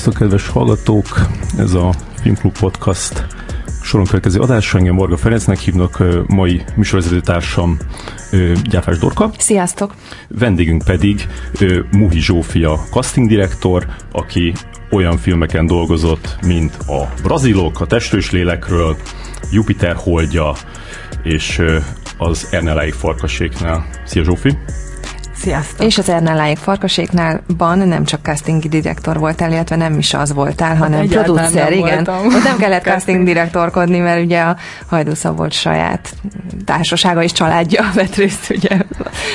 Szervusztok, kedves hallgatók! Ez a Filmklub Podcast soron következő adásra. Engem Morga Ferencnek hívnak, mai műsorvezető társam Gyáfás Dorka. Sziasztok! Vendégünk pedig Muhi Zsófia, casting direktor, aki olyan filmeken dolgozott, mint a Brazilok, a Testős lélekről, Jupiter holdja, és az Ernelei farkaséknál. Szia Zsófi! Sziasztok! És az Ernelláék farkaséknál ban nem csak casting direktor voltál, illetve nem is az voltál, hanem hát producer, igen. Ott nem kellett casting direktorkodni, mert ugye a Hajdú Szabolcs saját társasága és családja vett részt ugye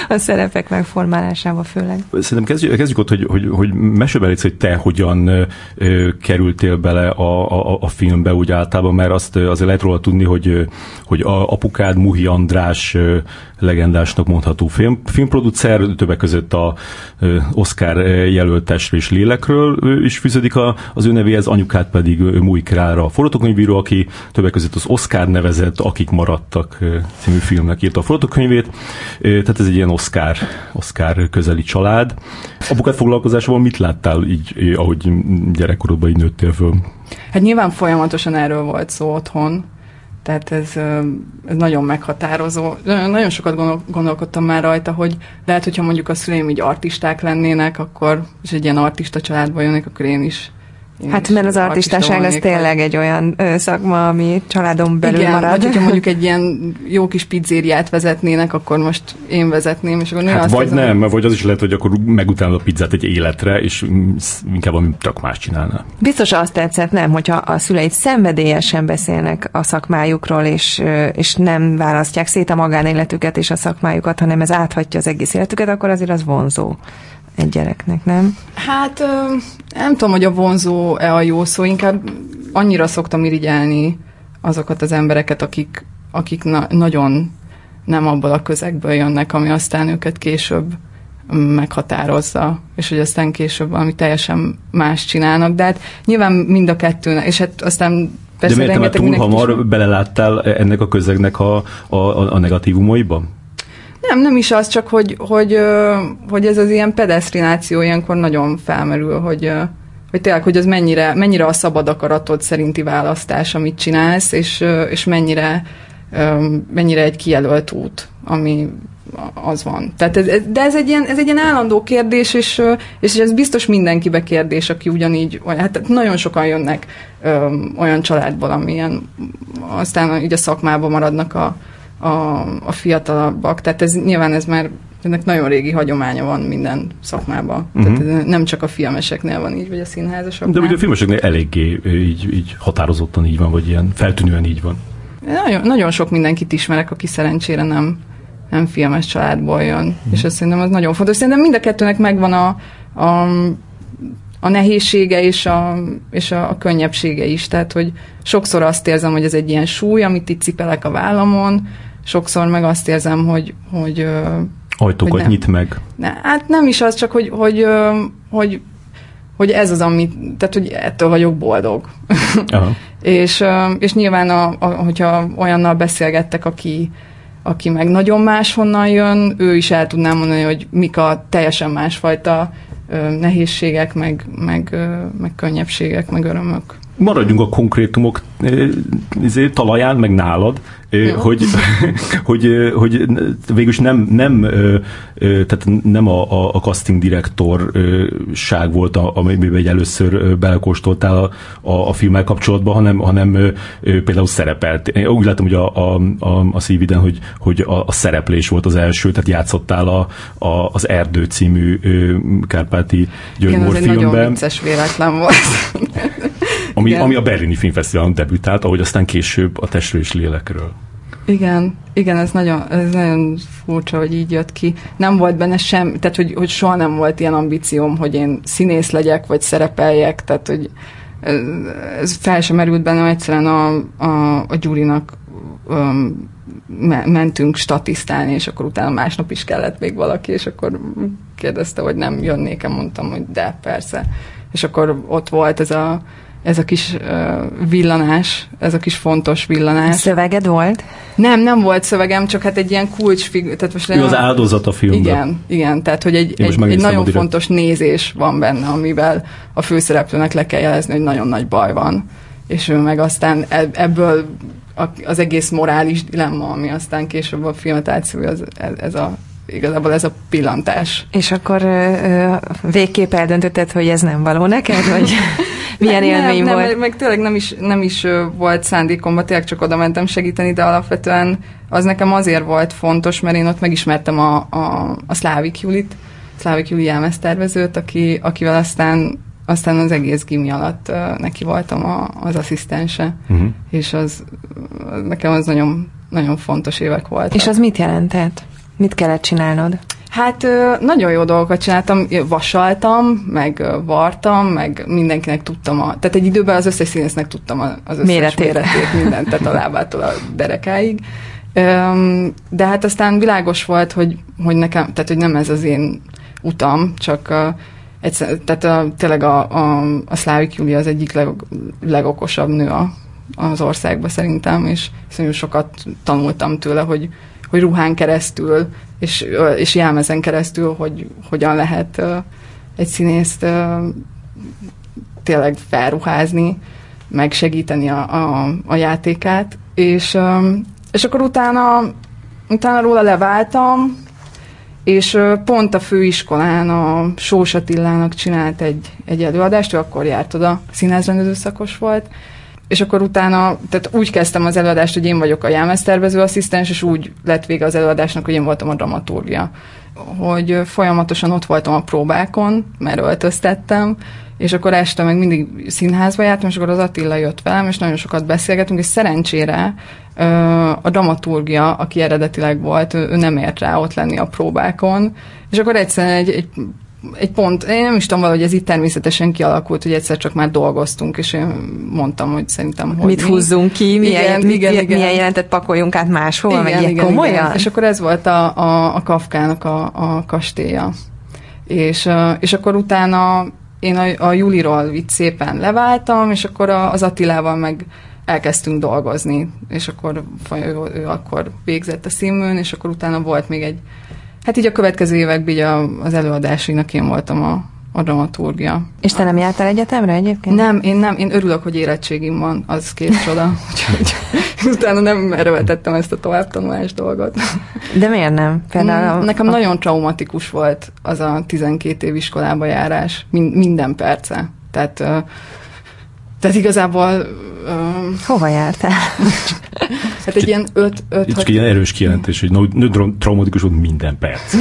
a szerepek megformálásába főleg. Szerintem kezdjük, kezdjük ott, hogy, hogy, hogy mesélj hogy te hogyan ö, kerültél bele a, a, a filmbe úgy általában, mert azt azért lehet róla tudni, hogy, hogy a apukád Muhi András legendásnak mondható film, filmproducer, többek között a Oscar jelölt és lélekről is fűződik a, az ő nevéhez, anyukát pedig Múj Krára, a forgatókönyvíró, aki többek között az Oscar nevezett Akik maradtak című filmnek írta a forgatókönyvét. Tehát ez egy ilyen Oscar, Oscar közeli család. Apukát foglalkozásában mit láttál így, ahogy gyerekkorodban így nőttél föl? Hát nyilván folyamatosan erről volt szó otthon, tehát ez, ez nagyon meghatározó. Nagyon sokat gondolkodtam már rajta, hogy lehet, hogyha mondjuk a szüleim így artisták lennének, akkor, és egy ilyen artista családból jönnek, akkor én is én hát mert az artistaság az tényleg egy olyan ö, szakma, ami családon belül Igen, marad. vagy hogyha mondjuk egy ilyen jó kis pizzériát vezetnének, akkor most én vezetném, és akkor hát azt vagy nem, vagy az is lehet, hogy akkor megutálod a pizzát egy életre, és inkább valami tök más csinálna. Biztos azt tetszett, nem, hogyha a szüleid szenvedélyesen beszélnek a szakmájukról, és, és nem választják szét a magánéletüket és a szakmájukat, hanem ez áthatja az egész életüket, akkor azért az vonzó egy gyereknek, nem? Hát nem tudom, hogy a vonzó-e a jó szó, inkább annyira szoktam irigyelni azokat az embereket, akik, akik na- nagyon nem abból a közegből jönnek, ami aztán őket később meghatározza, és hogy aztán később valami teljesen más csinálnak, de hát nyilván mind a kettőnek, és hát aztán persze De miért te túl hamar is... beleláttál ennek a közegnek a, a, a negatívumaiba? Nem, nem is az, csak hogy, hogy, hogy ez az ilyen pedesztrináció ilyenkor nagyon felmerül, hogy, hogy tényleg, hogy az mennyire, mennyire a szabad akaratod szerinti választás, amit csinálsz, és, és mennyire, mennyire egy kijelölt út, ami az van. Tehát ez, de ez egy, ilyen, ez egy ilyen állandó kérdés, és, és ez biztos mindenkibe kérdés, aki ugyanígy, hát nagyon sokan jönnek ö, olyan családból, amilyen aztán így a szakmában maradnak a, a, a fiatalabbak. Tehát ez nyilván ez már ennek nagyon régi hagyománya van minden szakmában. Uh-huh. Tehát nem csak a filmeseknél van így, vagy a színházasoknál. De ugye a filmeseknél eléggé így, így határozottan így van, vagy ilyen feltűnően így van. Nagyon, nagyon sok mindenkit ismerek, aki szerencsére nem, nem filmes családból jön. Uh-huh. És azt szerintem az nagyon fontos. Szerintem mind a kettőnek megvan a, a a nehézsége és a, és a, a könnyebbsége is. Tehát, hogy sokszor azt érzem, hogy ez egy ilyen súly, amit itt cipelek a vállamon, sokszor meg azt érzem, hogy, hogy Ajtókat hogy nyit meg. Ne, hát nem is az, csak hogy, hogy, hogy, hogy ez az, ami, tehát hogy ettől vagyok boldog. Aha. és, és nyilván, a, a, hogyha olyannal beszélgettek, aki, aki meg nagyon máshonnan jön, ő is el tudná mondani, hogy mik a teljesen másfajta nehézségek, meg, meg, meg könnyebbségek, meg örömök. Maradjunk a konkrétumok izé, talaján, meg nálad hogy, hogy, hogy végülis nem, nem, tehát nem a, a casting direktorság volt, amiben egy először belekóstoltál a, a, a filmmel kapcsolatban, hanem, hanem például szerepelt. Én úgy látom, hogy a, a, a, a szíviden, hogy, hogy a, a szereplés volt az első, tehát játszottál a, a, az Erdő című Kárpáti György Igen, ez egy filmben. nagyon vicces véletlen volt. ami, ami a Berlini Filmfesztiválon debütált, ahogy aztán később a Testről és Lélekről. Igen, igen, ez nagyon, ez nagyon furcsa, hogy így jött ki. Nem volt benne sem, tehát hogy, hogy soha nem volt ilyen ambícióm, hogy én színész legyek, vagy szerepeljek, tehát hogy ez, ez fel sem merült bennem, egyszerűen a, a, a Gyurinak um, me, mentünk statisztálni, és akkor utána másnap is kellett még valaki, és akkor kérdezte, hogy nem jönnék-e, mondtam, hogy de, persze. És akkor ott volt ez a ez a kis uh, villanás, ez a kis fontos villanás. Szöveged volt? Nem, nem volt szövegem, csak hát egy ilyen kulcsfig... Tehát most ő az áldozat a filmben. Igen, igen, tehát hogy egy, egy, egy nagyon fontos nézés van benne, amivel a főszereplőnek le kell jelezni, hogy nagyon nagy baj van. És ő meg aztán ebből az egész morális dilemma, ami aztán később a filmet átszúj, az, ez, ez a igazából ez a pillantás. És akkor ö, végképp eldöntötted, hogy ez nem való neked, vagy milyen nem, élmény nem, volt? Nem, meg tényleg nem is, nem is volt szándékomban, tényleg csak oda mentem segíteni, de alapvetően az nekem azért volt fontos, mert én ott megismertem a, a, a Szlávik Julit, Szlávik Juli tervezőt, aki, akivel aztán aztán az egész gimi alatt uh, neki voltam a, az asszisztense, uh-huh. és az, az nekem az nagyon, nagyon fontos évek volt. És az mit jelentett? Mit kellett csinálnod? Hát nagyon jó dolgokat csináltam, vasaltam, meg vartam, meg mindenkinek tudtam, a, tehát egy időben az összes színésznek tudtam az összes méretét, méretét mindent, tehát a lábától a derekáig. De hát aztán világos volt, hogy, hogy nekem, tehát hogy nem ez az én utam, csak egyszer, tehát a, tényleg a, a, a Szlávik Júlia az egyik leg, legokosabb nő a, az országban szerintem, és nagyon sokat tanultam tőle, hogy, hogy ruhán keresztül, és, és jelmezen keresztül, hogy hogyan lehet egy színészt tényleg felruházni, megsegíteni a, a, a játékát, és, és akkor utána, utána róla leváltam, és pont a főiskolán a Sós Attilának csinált egy, egy előadást, ő akkor járt oda, színházrendező szakos volt, és akkor utána, tehát úgy kezdtem az előadást, hogy én vagyok a jelmeztervező asszisztens, és úgy lett vége az előadásnak, hogy én voltam a dramaturgia. Hogy folyamatosan ott voltam a próbákon, mert öltöztettem, és akkor este meg mindig színházba jártam, és akkor az Attila jött velem, és nagyon sokat beszélgetünk, és szerencsére a dramaturgia, aki eredetileg volt, ő nem ért rá ott lenni a próbákon, és akkor egyszerűen egy, egy egy pont, én nem is tudom valahogy ez itt természetesen kialakult, hogy egyszer csak már dolgoztunk, és én mondtam, hogy szerintem, hogy Mit mi? húzzunk ki, milyen, igen, mit, igen, igen. milyen jelentet pakoljunk át máshol, igen, meg igen, komolyan? Igen. És akkor ez volt a, a, a Kafkának a, a kastélya. És, és akkor utána én a, a Juliról itt szépen leváltam, és akkor a, az Attilával meg elkezdtünk dolgozni, és akkor ő, ő akkor végzett a színműn, és akkor utána volt még egy Hát így a következő években így a, az előadásainak én voltam a, a dramaturgia. És te nem jártál egyetemre egyébként? Nem, én nem, én örülök, hogy érettségim van, az két csoda. Úgyhogy utána nem erőltettem ezt a továbbtanulás dolgot. De miért nem? Például mm, Nekem a... nagyon traumatikus volt az a 12 év iskolába járás, minden perce. Tehát, tehát igazából Um, Hova jártál? hát egy ilyen 5 5 Csak ilyen erős kijelentés, hogy nő traumatikus volt minden perc.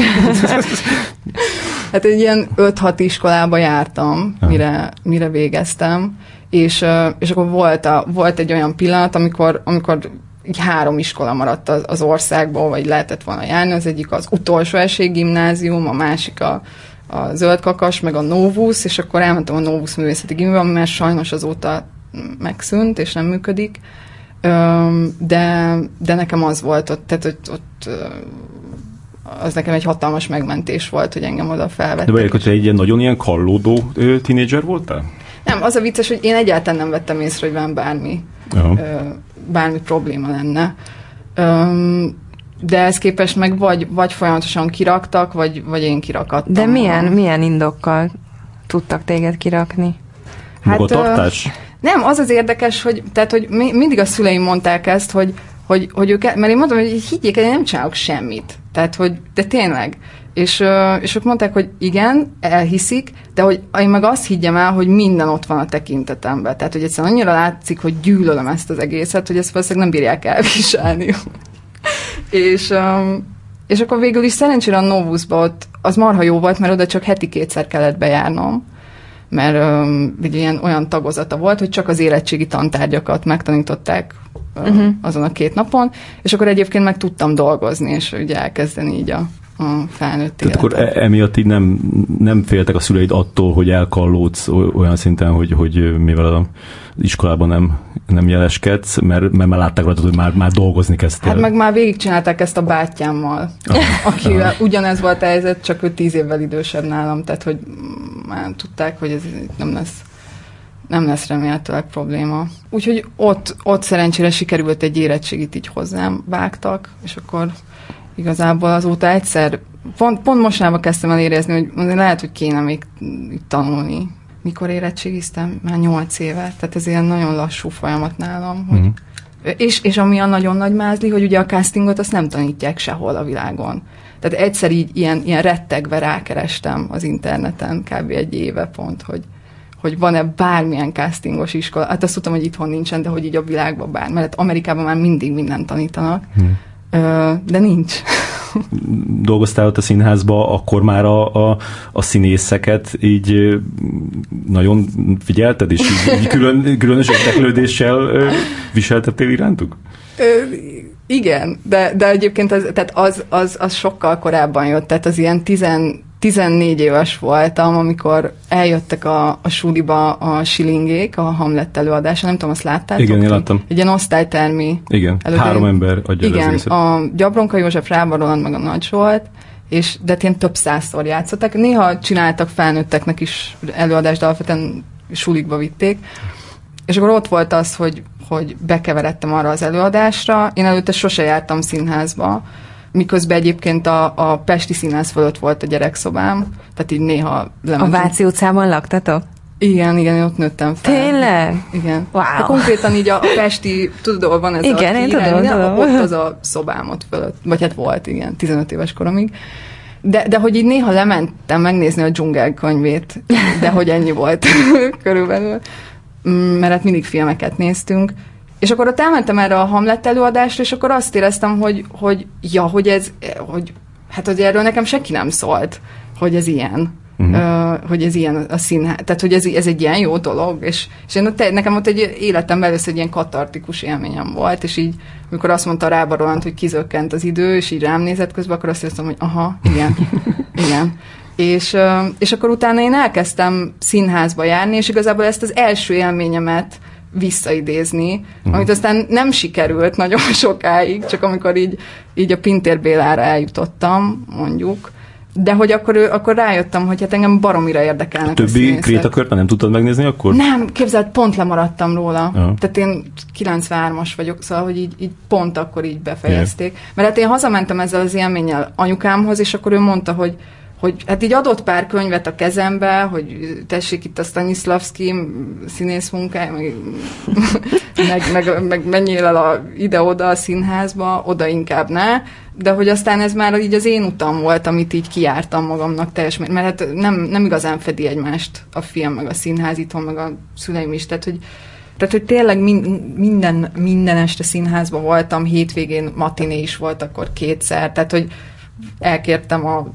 hát egy ilyen 5-6 iskolába jártam, mire, mire végeztem, és, és akkor volt, a, volt egy olyan pillanat, amikor, amikor így három iskola maradt az, az országból, vagy lehetett volna járni. Az egyik az utolsó esély gimnázium, a másik a, a Zöld Kakas, meg a Novus, és akkor elmentem a Novus művészeti gimnázium, mert sajnos azóta megszűnt, és nem működik, de, de nekem az volt ott, tehát ott, ott az nekem egy hatalmas megmentés volt, hogy engem oda felvettek. De vagy hogy egy ilyen nagyon ilyen kallódó tínédzser voltál? Nem, az a vicces, hogy én egyáltalán nem vettem észre, hogy van bármi, uh-huh. bármi probléma lenne. De ez képest meg vagy, vagy folyamatosan kiraktak, vagy, vagy én kirakattam. De milyen, milyen indokkal tudtak téged kirakni? Hát, Magatartás? Nem, az az érdekes, hogy, tehát, hogy mi, mindig a szüleim mondták ezt, hogy, hogy, hogy ők, mert én mondtam, hogy higgyék el, én nem csinálok semmit. Tehát, hogy, de tényleg. És, és ők mondták, hogy igen, elhiszik, de hogy én meg azt higgyem el, hogy minden ott van a tekintetemben. Tehát, hogy egyszerűen annyira látszik, hogy gyűlölöm ezt az egészet, hogy ezt valószínűleg nem bírják elviselni. És, és akkor végül is szerencsére a Novusba ott az marha jó volt, mert oda csak heti kétszer kellett bejárnom mert um, ugye ilyen olyan tagozata volt, hogy csak az érettségi tantárgyakat megtanították uh-huh. azon a két napon, és akkor egyébként meg tudtam dolgozni, és ugye elkezdeni így a, a felnőtt Tehát akkor e- emiatt így nem, nem féltek a szüleid attól, hogy elkallódsz olyan szinten, hogy, hogy mivel az iskolában nem, nem jeleskedsz, mert, mert már látták rajtad, hogy már, már dolgozni kezdtél. Hát meg már végigcsinálták ezt a bátyámmal, aki ugyanez volt a helyzet, csak ő tíz évvel idősebb nálam, tehát hogy már tudták, hogy ez nem lesz nem lesz remélhetőleg probléma. Úgyhogy ott, ott szerencsére sikerült egy érettségit így hozzám vágtak, és akkor igazából azóta egyszer, pont, pont mostanában kezdtem el érezni, hogy lehet, hogy kéne még tanulni. Mikor érettségiztem? Már nyolc éve, tehát ez ilyen nagyon lassú folyamat nálam, hogy mm-hmm. És, és ami a nagyon nagy mázli, hogy ugye a castingot azt nem tanítják sehol a világon. Tehát egyszer így ilyen, ilyen rettegve rákerestem az interneten kb. egy éve pont, hogy, hogy van-e bármilyen castingos iskola. Hát azt tudtam, hogy itthon nincsen, de hogy így a világban bár. Mert Amerikában már mindig mindent tanítanak. Hmm. De nincs. Dolgoztál ott a színházba, akkor már a, a, a színészeket így nagyon figyelted, és így, így külön, különös érdeklődéssel viseltettél irántuk? Igen, de, de egyébként az, tehát az, az, az sokkal korábban jött, tehát az ilyen 10, 14 éves voltam, amikor eljöttek a, a suliba a silingék, a Hamlet előadása, nem tudom, azt láttátok? Igen, én láttam. Egy ilyen osztálytermi. Igen, előtt, három ember adja Igen, a Gyabronka József, Rába Roland, meg a Nagy volt, és de ilyen több százszor játszottak. Néha csináltak felnőtteknek is előadást, de alapvetően sulikba vitték. És akkor ott volt az, hogy hogy bekeveredtem arra az előadásra. Én előtte sose jártam színházba, miközben egyébként a, a Pesti Színház fölött volt a gyerekszobám, tehát így néha lementünk. A Váci utcában laktatok? Igen, igen, én ott nőttem fel. Tényleg? Igen. Wow. Hát konkrétan így a, a Pesti, tudod, ahol van ez igen, a én tudom, tudom. ott az a szobám ott fölött, vagy hát volt, igen, 15 éves koromig. De, de hogy így néha lementem megnézni a dzsungel könyvét, de hogy ennyi volt körülbelül. Mm, mert hát mindig filmeket néztünk, és akkor ott elmentem erre a Hamlet előadásra, és akkor azt éreztem, hogy, hogy ja, hogy ez, hogy hát hogy erről nekem senki nem szólt, hogy ez ilyen. Uh-huh. Uh, hogy ez ilyen a színház, tehát hogy ez, ez egy ilyen jó dolog, és, és én ott, nekem ott egy életemben először egy ilyen katartikus élményem volt, és így, amikor azt mondta Rába Roland, hogy kizökkent az idő, és így rám nézett közben, akkor azt éreztem, hogy aha, igen, igen. És, és akkor utána én elkezdtem színházba járni, és igazából ezt az első élményemet visszaidézni, uh-huh. amit aztán nem sikerült nagyon sokáig, csak amikor így, így a Pintér Bélára eljutottam, mondjuk, de hogy akkor, akkor rájöttem, hogy hát engem baromira érdekelnek a többi krétakört nem tudtad megnézni akkor? Nem, képzeld, pont lemaradtam róla. Uh-huh. Tehát én 93-as vagyok, szóval, hogy így, így pont akkor így befejezték. Yeah. Mert hát én hazamentem ezzel az élménnyel anyukámhoz, és akkor ő mondta, hogy hogy hát így adott pár könyvet a kezembe, hogy tessék itt a Stanislavski színész munkája, meg, meg, meg, meg menjél el a, ide-oda a színházba, oda inkább ne, de hogy aztán ez már így az én utam volt, amit így kiártam magamnak teljes, mert hát nem, nem igazán fedi egymást a film, meg a színház itthon, meg a szüleim is, tehát hogy tehát, hogy tényleg minden, minden este színházban voltam, hétvégén matiné is volt akkor kétszer, tehát, hogy elkértem a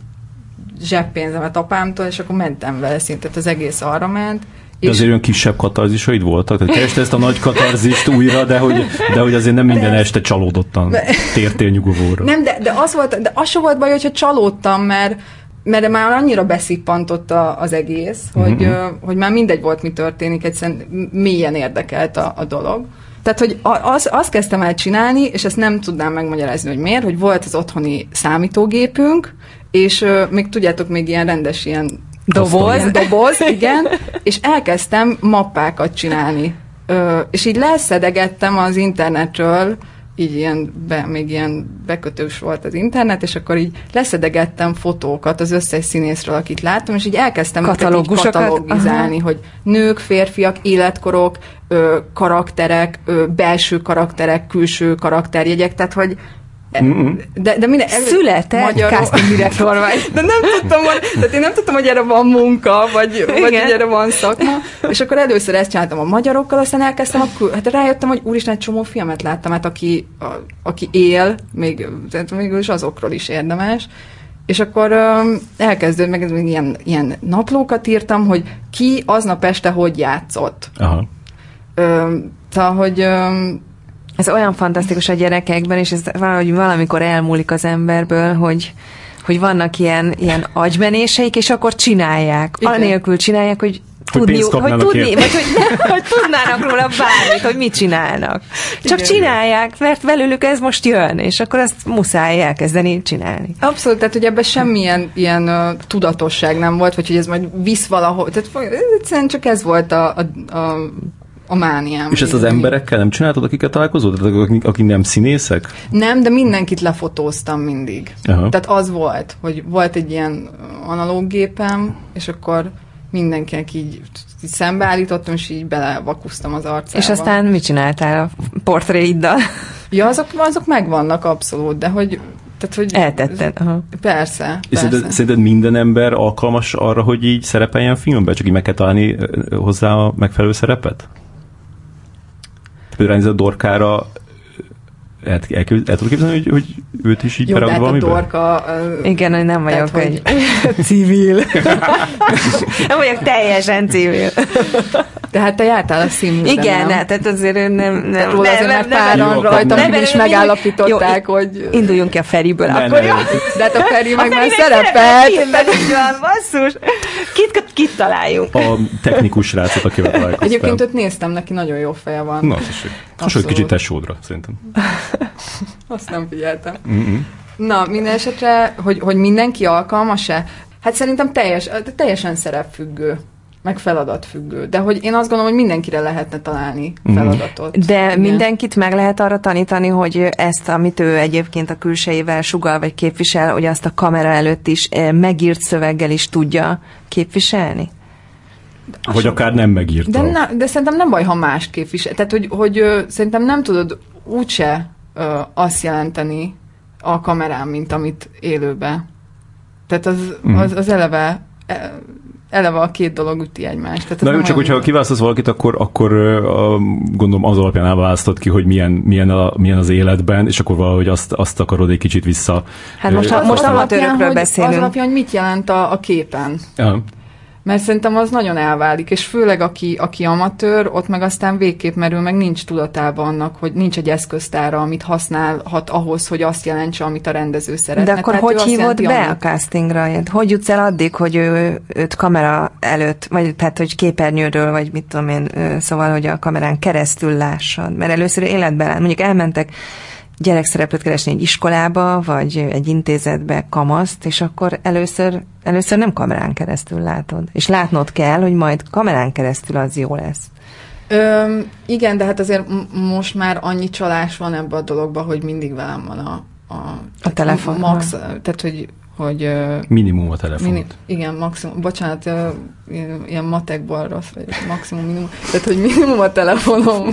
zseppénzemet apámtól, és akkor mentem vele szinte, az egész arra ment. De és... azért olyan kisebb katarzisaid voltak? Tehát kereste ezt a nagy katarzist újra, de hogy, de hogy azért nem minden este csalódottan tértél nyugovóra. Nem, de, de, az volt, de az sem volt baj, hogyha csalódtam, mert mert már annyira beszippantott a, az egész, hogy, mm-hmm. hogy már mindegy volt, mi történik, egyszerűen mélyen érdekelt a, a dolog. Tehát, hogy az, azt kezdtem el csinálni, és ezt nem tudnám megmagyarázni, hogy miért, hogy volt az otthoni számítógépünk, és uh, még tudjátok, még ilyen rendes ilyen doboz, doboz, igen, és elkezdtem mappákat csinálni. Uh, és így leszedegettem az internetről, így ilyen, be, még ilyen bekötős volt az internet, és akkor így leszedegettem fotókat az összes színészről, akit láttam, és így elkezdtem Katalógusokat? katalogizálni, Aha. hogy nők, férfiak, életkorok, ö, karakterek, ö, belső karakterek, külső karakterjegyek, tehát hogy de, de minden... Született magyar casting direktor vagy. De nem tudtam, hogy, tehát én nem tudtam, hogy erre van munka, vagy, vagy hogy erre van szakma. És akkor először ezt csináltam a magyarokkal, aztán elkezdtem, akkor, hát rájöttem, hogy úristen, egy csomó filmet láttam, hát aki, a, aki él, még, tehát mégis azokról is érdemes. És akkor um, elkezdődött, meg ilyen, ilyen naplókat írtam, hogy ki aznap este hogy játszott. Aha. Um, tehát, hogy um, ez olyan fantasztikus a gyerekekben, és ez valahogy valamikor elmúlik az emberből, hogy, hogy vannak ilyen, ilyen agymenéseik, és akkor csinálják. Igen. Anélkül csinálják, hogy tudni, hogy, hogy tudni, vagy hogy, hogy tudnának róla bármit, hogy mit csinálnak. Csak Igen. csinálják, mert belőlük ez most jön, és akkor azt muszáj elkezdeni csinálni. Abszolút, tehát hogy ebben semmilyen ilyen uh, tudatosság nem volt, vagy hogy ez majd visz valahol. Tehát egyszerűen csak ez volt a, a, a a mániám. És ezt az emberekkel nem csináltad, akiket találkozol? Tehát akik, akik nem színészek? Nem, de mindenkit lefotóztam mindig. Aha. Tehát az volt, hogy volt egy ilyen analóg gépem, és akkor mindenkinek így, így szembeállítottam, és így belevakusztam az arcába. És aztán mit csináltál a portréiddal? Ja, azok, azok megvannak abszolút, de hogy tehát, hogy Eltetted. Aha. Persze. És szerinted, szerinted minden ember alkalmas arra, hogy így szerepeljen filmben? Csak így meg kell találni hozzá a megfelelő szerepet? A Dorkára el, el, el, tudod képzelni, hogy, hogy őt is így beragd valamibe? a dorka... Uh, Igen, hogy nem vagyok tehát, egy hogy... civil. nem vagyok teljesen civil. Tehát te jártál a színműben, Igen, nem? tehát azért nem... nem, nem róla azért már páran rajtam is megállapították, jó, hogy... Induljunk ki a Feriből, ne, akkor jó. De hát a Feri meg már szerepelt. Így van, basszus. Kit, kit találjuk? A technikus srácot, akivel találkoztál. Egyébként őt néztem, neki nagyon jó feje van. Na, tessék. Hasonló kicsit tesódra, szerintem. Azt nem figyeltem. Na, minden esetre, hogy, hogy mindenki alkalmas-e? Hát szerintem teljes, teljesen szerepfüggő meg feladatfüggő. De hogy én azt gondolom, hogy mindenkire lehetne találni mhm. feladatot. De Igen. mindenkit meg lehet arra tanítani, hogy ezt, amit ő egyébként a külsejével sugal vagy képvisel, hogy azt a kamera előtt is eh, megírt szöveggel is tudja képviselni? Vagy akár nem megírta. De, na, de szerintem nem baj, ha más képvisel. Tehát, hogy, hogy szerintem nem tudod úgyse ö, azt jelenteni a kamerán, mint amit élőbe. Tehát az, mm. az, az eleve e, eleve a két dolog üti egymást. Tehát Na jó, csak hogyha kiválasztasz valakit, akkor, akkor gondolom az alapján elválasztod ki, hogy milyen, milyen, a, milyen az életben, és akkor valahogy azt, azt akarod egy kicsit vissza. Hát most, uh, most amatőrökről beszélünk. Az alapján, hogy mit jelent a, a képen. Ja mert szerintem az nagyon elválik, és főleg aki, aki amatőr, ott meg aztán végképp merül, meg nincs tudatában annak, hogy nincs egy eszköztára, amit használhat ahhoz, hogy azt jelentse, amit a rendező szeretne. De akkor Tehát hogy hívod be amit... a castingra? Hogy jutsz el addig, hogy ő, őt kamera előtt, vagy tehát, hogy képernyőről, vagy mit tudom én, szóval, hogy a kamerán keresztül lássad? Mert először életben, mondjuk elmentek gyerekszereplőt keresni egy iskolába, vagy egy intézetbe kamaszt, és akkor először, először nem kamerán keresztül látod. És látnod kell, hogy majd kamerán keresztül az jó lesz. Ö, igen, de hát azért most már annyi csalás van ebbe a dologba, hogy mindig velem van a, a, a telefon. Max, tehát, hogy hogy... Minimum a telefon. Mini, igen, maximum. Bocsánat, ilyen matekból rossz vagy, maximum, minimum. Tehát, hogy minimum a telefonom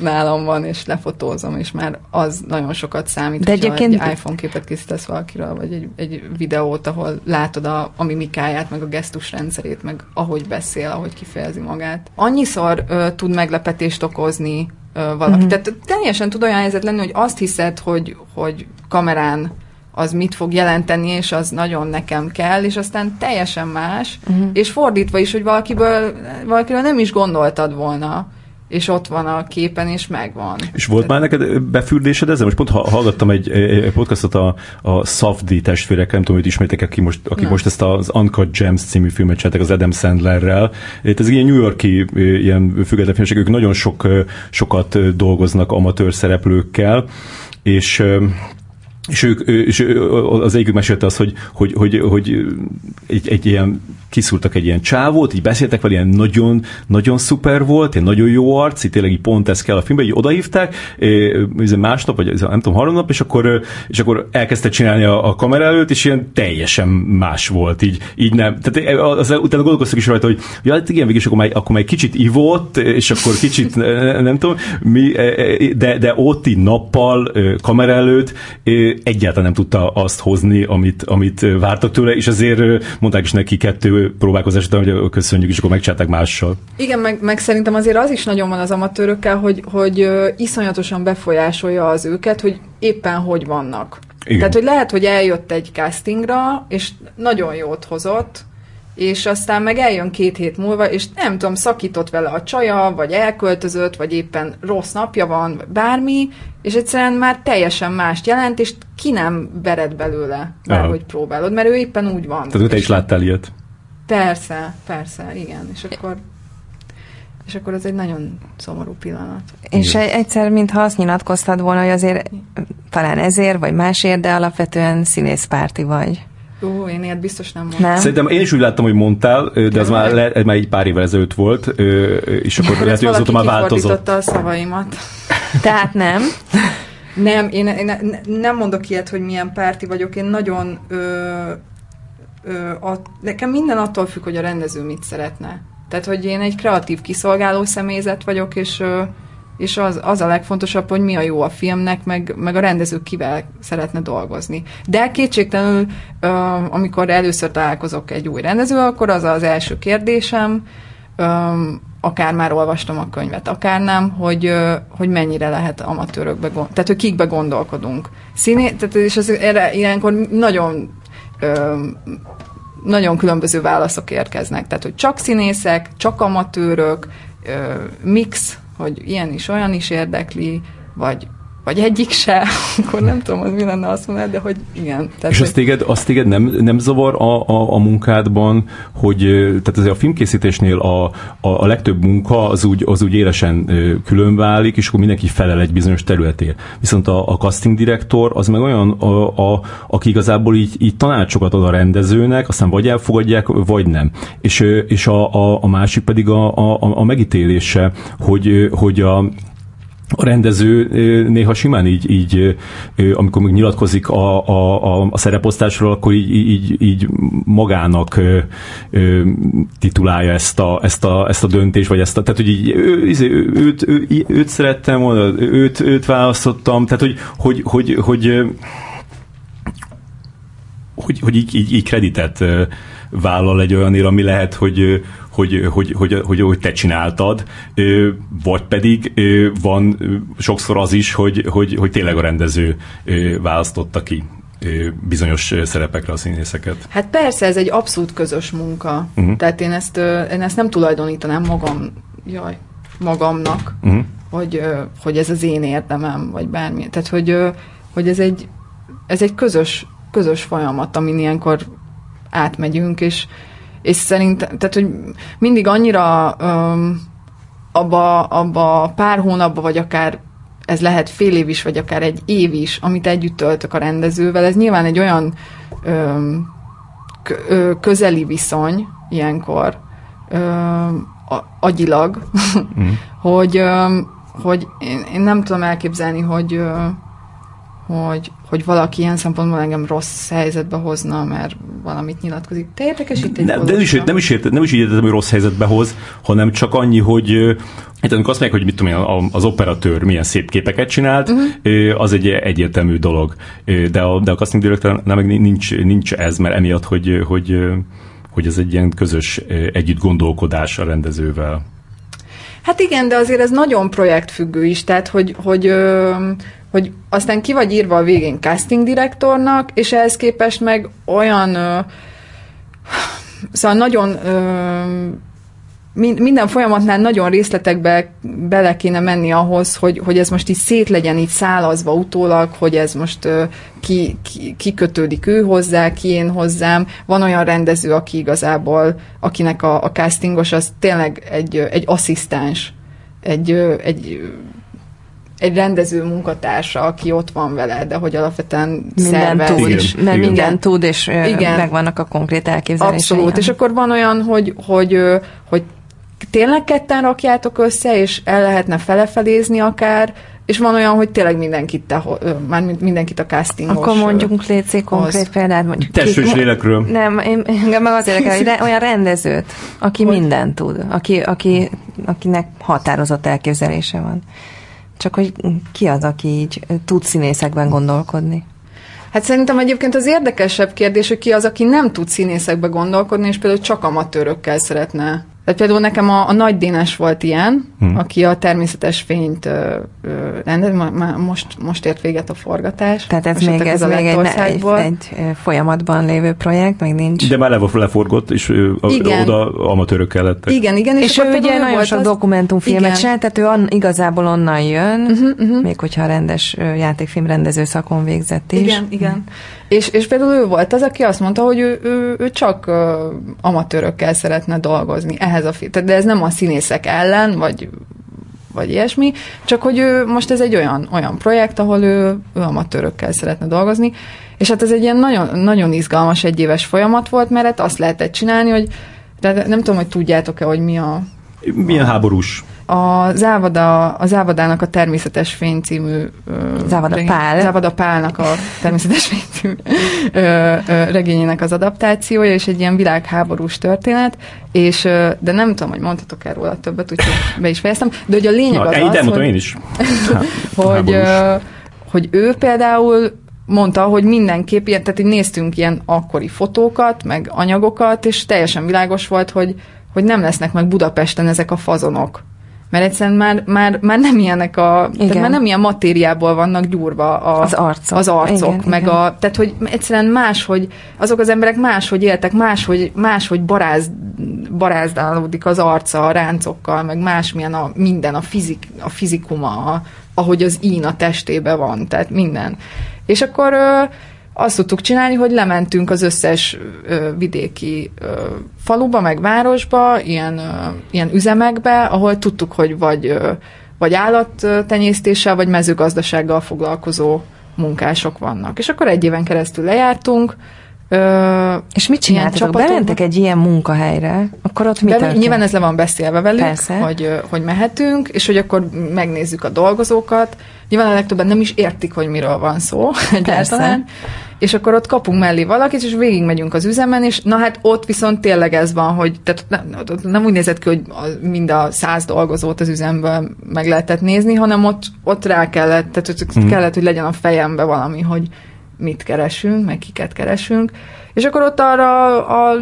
nálam van, és lefotózom, és már az nagyon sokat számít, De egyébként... egy iPhone képet készítesz valakiről, vagy egy, egy videót, ahol látod a, a mimikáját, meg a gesztusrendszerét, meg ahogy beszél, ahogy kifejezi magát. Annyiszor ö, tud meglepetést okozni ö, valaki. Mm-hmm. Tehát teljesen tud olyan helyzet lenni, hogy azt hiszed, hogy, hogy kamerán az mit fog jelenteni, és az nagyon nekem kell, és aztán teljesen más, uh-huh. és fordítva is, hogy valakiből, valakiről nem is gondoltad volna, és ott van a képen, és megvan. És volt már neked befürdésed ezzel? Most pont hallgattam egy, egy podcastot a, a Safdi testvérek, nem tudom, hogy ismertek, aki most, aki most ezt az Uncut Gems című filmet csináltak az Adam Sandlerrel. Ez ilyen New Yorki ilyen független filmség, ők nagyon sok, sokat dolgoznak amatőr szereplőkkel, és és ők, és az egyikük mesélte azt, hogy, hogy, hogy, hogy egy, egy ilyen kiszúrtak egy ilyen csávót, így beszéltek vele, ilyen nagyon, nagyon szuper volt, egy nagyon jó arc, így tényleg így pont ez kell a filmben, így odahívták, másnap, vagy nem tudom, harmadnap, és akkor, és akkor elkezdte csinálni a, a kamera előtt, és ilyen teljesen más volt, így, így nem. Tehát az, utána gondolkoztak is rajta, hogy ja, hát igen, végig, akkor már, akkor már kicsit ivott, és akkor kicsit, nem tudom, mi, de, de ott így nappal, kamera előtt egyáltalán nem tudta azt hozni, amit, amit vártak tőle, és azért mondták is neki kettő próbálkozás után, hogy köszönjük, és akkor megcsinálták mással. Igen, meg, meg szerintem azért az is nagyon van az amatőrökkel, hogy, hogy iszonyatosan befolyásolja az őket, hogy éppen hogy vannak. Igen. Tehát, hogy lehet, hogy eljött egy castingra, és nagyon jót hozott, és aztán meg eljön két hét múlva, és nem tudom, szakított vele a csaja, vagy elköltözött, vagy éppen rossz napja van, vagy bármi, és egyszerűen már teljesen mást jelent, és ki nem vered belőle, bárhogy próbálod, mert ő éppen úgy van. Tehát te is láttál ilyet? Persze, persze, igen. És akkor és akkor ez egy nagyon szomorú pillanat. És Igen. egyszer, mintha azt nyilatkoztad volna, hogy azért talán ezért, vagy másért, de alapvetően színészpárti vagy. Ó, én ilyet biztos nem mondtam. Nem? Szerintem én is úgy láttam, hogy mondtál, de az már, le, már egy pár évvel ezelőtt volt, és akkor lehet, hogy azóta már változott. a szavaimat. Tehát nem? Nem, én, én nem mondok ilyet, hogy milyen párti vagyok. Én nagyon... Ö, ö, a, nekem minden attól függ, hogy a rendező mit szeretne. Tehát, hogy én egy kreatív kiszolgáló személyzet vagyok, és, és az, az a legfontosabb, hogy mi a jó a filmnek, meg, meg a rendező kivel szeretne dolgozni. De kétségtelenül, amikor először találkozok egy új rendező, akkor az az első kérdésem, akár már olvastam a könyvet, akár nem, hogy, hogy mennyire lehet amatőrökbe, tehát hogy kikbe gondolkodunk. Színé, tehát és az erre ilyenkor nagyon nagyon különböző válaszok érkeznek. Tehát, hogy csak színészek, csak amatőrök, mix, hogy ilyen is, olyan is érdekli, vagy vagy egyik se, akkor nem tudom, az mi lenne azt mondani, de hogy igen. Tehát, És azt téged, azt téged nem, nem zavar a, a, a munkádban, hogy tehát azért a filmkészítésnél a, a, a legtöbb munka az úgy, az úgy élesen külön válik, és akkor mindenki felel egy bizonyos területért. Viszont a, a casting direktor az meg olyan, a, a, aki igazából így, így tanácsokat ad a rendezőnek, aztán vagy elfogadják, vagy nem. És, és a, a, a másik pedig a, a, a megítélése, hogy, hogy a a rendező néha simán így, így amikor még nyilatkozik a, a, a szereposztásról, akkor így, így, így magának titulálja ezt a, ezt, a, ezt a döntést, vagy ezt a, tehát hogy így ő, izé, ő, őt, ő, őt szerettem volna, őt, őt választottam, tehát hogy, hogy, hogy, hogy hogy, hogy így, így, így kreditet vállal egy olyanért, ami lehet, hogy, hogy, hogy, hogy, hogy, hogy te csináltad, vagy pedig van sokszor az is, hogy, hogy, hogy tényleg a rendező választotta ki bizonyos szerepekre a színészeket. Hát persze, ez egy abszolút közös munka. Uh-huh. Tehát én ezt, én ezt nem tulajdonítanám magam, jaj, magamnak, uh-huh. hogy, hogy ez az én érdemem, vagy bármi. Tehát, hogy, hogy ez egy, ez egy közös, közös folyamat, amin ilyenkor átmegyünk, és, és szerintem, tehát, hogy mindig annyira um, abba, abba pár hónapba, vagy akár ez lehet fél év is, vagy akár egy év is, amit együtt töltök a rendezővel, ez nyilván egy olyan um, közeli viszony ilyenkor, um, agyilag, mm. hogy, um, hogy én, én nem tudom elképzelni, hogy hogy, hogy valaki ilyen szempontból engem rossz helyzetbe hozna, mert valamit nyilatkozik. Te itt egy nem, de nem is, nem, is érted, nem is így érted, hogy rossz helyzetbe hoz, hanem csak annyi, hogy Hát amikor azt mondják, hogy mit tudom én, az operatőr milyen szép képeket csinált, uh-huh. az egy egyértelmű dolog. De a, de a casting director nem, meg nincs, nincs ez, mert emiatt, hogy, hogy, hogy ez egy ilyen közös együtt gondolkodás a rendezővel. Hát igen, de azért ez nagyon projektfüggő is, tehát hogy, hogy hogy aztán ki vagy írva a végén casting direktornak, és ehhez képest meg olyan ö, szóval nagyon ö, minden folyamatnál nagyon részletekbe bele kéne menni ahhoz, hogy, hogy ez most így szét legyen így szálazva utólag, hogy ez most uh, ki, ki, ki kötődik ő hozzá, ki én hozzám. Van olyan rendező, aki igazából, akinek a, a castingos az tényleg egy, egy asszisztens, egy, egy egy rendező munkatársa, aki ott van vele, de hogy alapvetően minden szervez. tud, és, mert igen. minden tud, és igen. megvannak a konkrét elképzelései. Abszolút, és akkor van olyan, hogy, hogy, hogy tényleg ketten rakjátok össze, és el lehetne felefelézni akár, és van olyan, hogy tényleg mindenkit, te, már mindenkit a castingos. Akkor mondjunk létszik konkrét példát. Mondjuk Testős lélekről. Nem, én, engem meg azért kell, hogy re, olyan rendezőt, aki hogy? mindent tud, aki, aki, akinek határozott elképzelése van. Csak hogy ki az, aki így tud színészekben gondolkodni? Hát szerintem egyébként az érdekesebb kérdés, hogy ki az, aki nem tud színészekbe gondolkodni, és például csak amatőrökkel szeretne tehát például nekem a, a Nagy Dénes volt ilyen, hmm. aki a természetes fényt rendez, most, most ért véget a forgatás. Tehát ez még, ez még egy, egy, egy, folyamatban lévő projekt, még nincs. De már le, leforgott, és igen. oda amatőrök kellettek. Igen, igen. És, és ő ugye nagyon sok az... dokumentumfilmet csinál, tehát ő an, igazából onnan jön, uh-huh, uh-huh. még hogyha a rendes játékfilm rendező szakon végzett is. Igen, igen. És, és például ő volt az, aki azt mondta, hogy ő, ő, ő csak uh, amatőrökkel szeretne dolgozni ehhez a film. De ez nem a színészek ellen, vagy vagy ilyesmi, csak hogy ő most ez egy olyan, olyan projekt, ahol ő, ő amatőrökkel szeretne dolgozni, és hát ez egy ilyen nagyon, nagyon izgalmas egyéves folyamat volt, mert hát azt lehetett csinálni, hogy de nem tudom, hogy tudjátok-e, hogy mi a... Milyen háborús? A Závada, a Závadának a Természetes Fény című... Závada regény, Pál. Závada Pálnak a Természetes Fény című ö, ö, regényének az adaptációja, és egy ilyen világháborús történet, és, de nem tudom, hogy mondhatok erről a többet, úgyhogy be is fejeztem, de hogy a lényeg Na, az az, hogy, én is. hogy, hogy ő például mondta, hogy mindenképp, ilyen, tehát így néztünk ilyen akkori fotókat, meg anyagokat, és teljesen világos volt, hogy, hogy nem lesznek meg Budapesten ezek a fazonok. Mert egyszerűen már, már, már nem ilyenek a, igen. tehát már nem ilyen matériából vannak gyúrva a, az arcok, az arcok igen, meg igen. a, tehát hogy egyszerűen máshogy, azok az emberek máshogy éltek, máshogy, máshogy baráz, barázdálódik az arca a ráncokkal, meg másmilyen a minden, a, fizik, a fizikuma, a, ahogy az ín a testébe van, tehát minden. És akkor azt tudtuk csinálni, hogy lementünk az összes ö, vidéki ö, faluba, meg városba, ilyen, ö, ilyen üzemekbe, ahol tudtuk, hogy vagy, ö, vagy állattenyésztéssel, vagy mezőgazdasággal foglalkozó munkások vannak. És akkor egy éven keresztül lejártunk, Ö, és mit csináltatok? Bementek egy ilyen munkahelyre, akkor ott mit Be, Nyilván ez le van beszélve velük, hogy, hogy mehetünk, és hogy akkor megnézzük a dolgozókat. Nyilván a legtöbben nem is értik, hogy miről van szó egyáltalán. És akkor ott kapunk mellé valakit, és végigmegyünk az üzemen, és na hát ott viszont tényleg ez van, hogy tehát nem, nem úgy nézett ki, hogy mind a száz dolgozót az üzemből meg lehetett nézni, hanem ott, ott rá kellett, tehát hmm. kellett, hogy legyen a fejembe valami, hogy mit keresünk, meg kiket keresünk. És akkor ott arra a,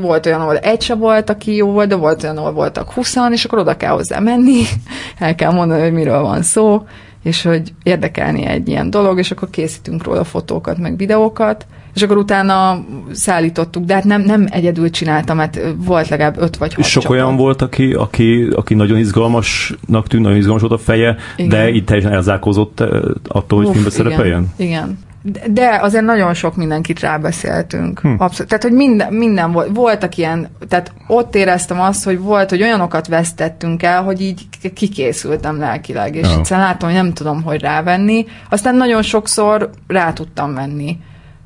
volt olyan, ahol egy se volt, aki jó volt, de volt olyan, ahol voltak huszan, és akkor oda kell hozzá menni, el kell mondani, hogy miről van szó, és hogy érdekelni egy ilyen dolog, és akkor készítünk róla fotókat, meg videókat, és akkor utána szállítottuk, de hát nem, nem egyedül csináltam, mert volt legalább öt vagy hat Sok csapat. olyan volt, aki, aki, aki nagyon izgalmasnak tűnt, nagyon izgalmas volt a feje, igen. de itt teljesen elzárkózott attól, hogy filmbe szerepeljen? Igen, de azért nagyon sok mindenkit rábeszéltünk. Hm. Abszolút. Tehát, hogy minden, minden volt. Voltak ilyen, tehát ott éreztem azt, hogy volt, hogy olyanokat vesztettünk el, hogy így kikészültem lelkileg, és oh. egyszerűen látom, hogy nem tudom, hogy rávenni. Aztán nagyon sokszor rá tudtam venni.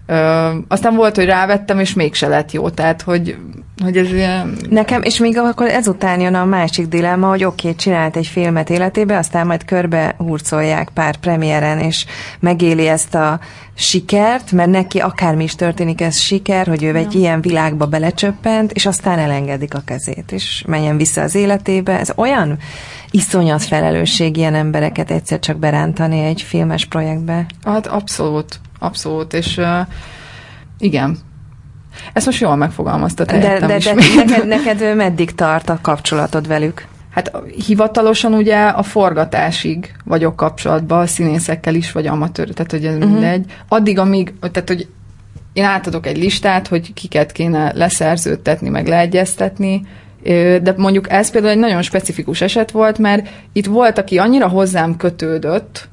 Ö, aztán volt, hogy rávettem, és mégse lett jó, tehát, hogy, hogy ez ilyen... Nekem, és még akkor ezután jön a másik dilemma, hogy oké, okay, csinált egy filmet életébe, aztán majd körbe hurcolják pár premiéren, és megéli ezt a sikert, mert neki akármi is történik, ez siker, hogy ő egy ilyen világba belecsöppent, és aztán elengedik a kezét, és menjen vissza az életébe. Ez olyan iszonyat felelősség ilyen embereket egyszer csak berántani egy filmes projektbe. Hát abszolút, abszolút, és igen, ezt most jól megfogalmaztad. De, de, de neked, neked meddig tart a kapcsolatod velük? Hát hivatalosan ugye a forgatásig vagyok kapcsolatban, a színészekkel is, vagy amatőr, tehát hogy ez uh-huh. mindegy. Addig, amíg, tehát hogy én átadok egy listát, hogy kiket kéne leszerződtetni, meg leegyeztetni, de mondjuk ez például egy nagyon specifikus eset volt, mert itt volt, aki annyira hozzám kötődött,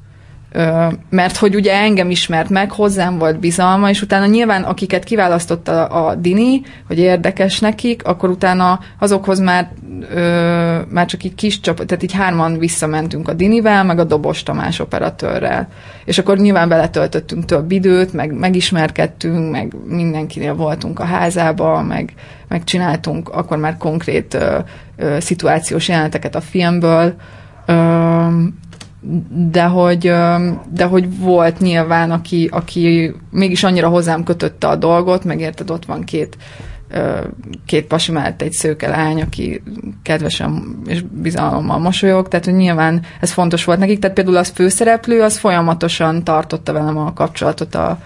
mert hogy ugye engem ismert meg, hozzám volt bizalma, és utána nyilván akiket kiválasztotta a Dini, hogy érdekes nekik, akkor utána azokhoz már, ö, már csak így kis csapat, tehát így hárman visszamentünk a Dinivel, meg a Dobos Tamás operatőrrel. És akkor nyilván beletöltöttünk több időt, meg megismerkedtünk, meg mindenkinél voltunk a házába, meg, meg csináltunk akkor már konkrét ö, ö, szituációs jeleneteket a filmből, ö, de hogy, de hogy volt nyilván, aki, aki mégis annyira hozzám kötötte a dolgot, meg érted, ott van két, két pasi mellett egy szőke lány, aki kedvesen és bizalommal mosolyog, tehát hogy nyilván ez fontos volt nekik, tehát például az főszereplő, az folyamatosan tartotta velem a kapcsolatot a,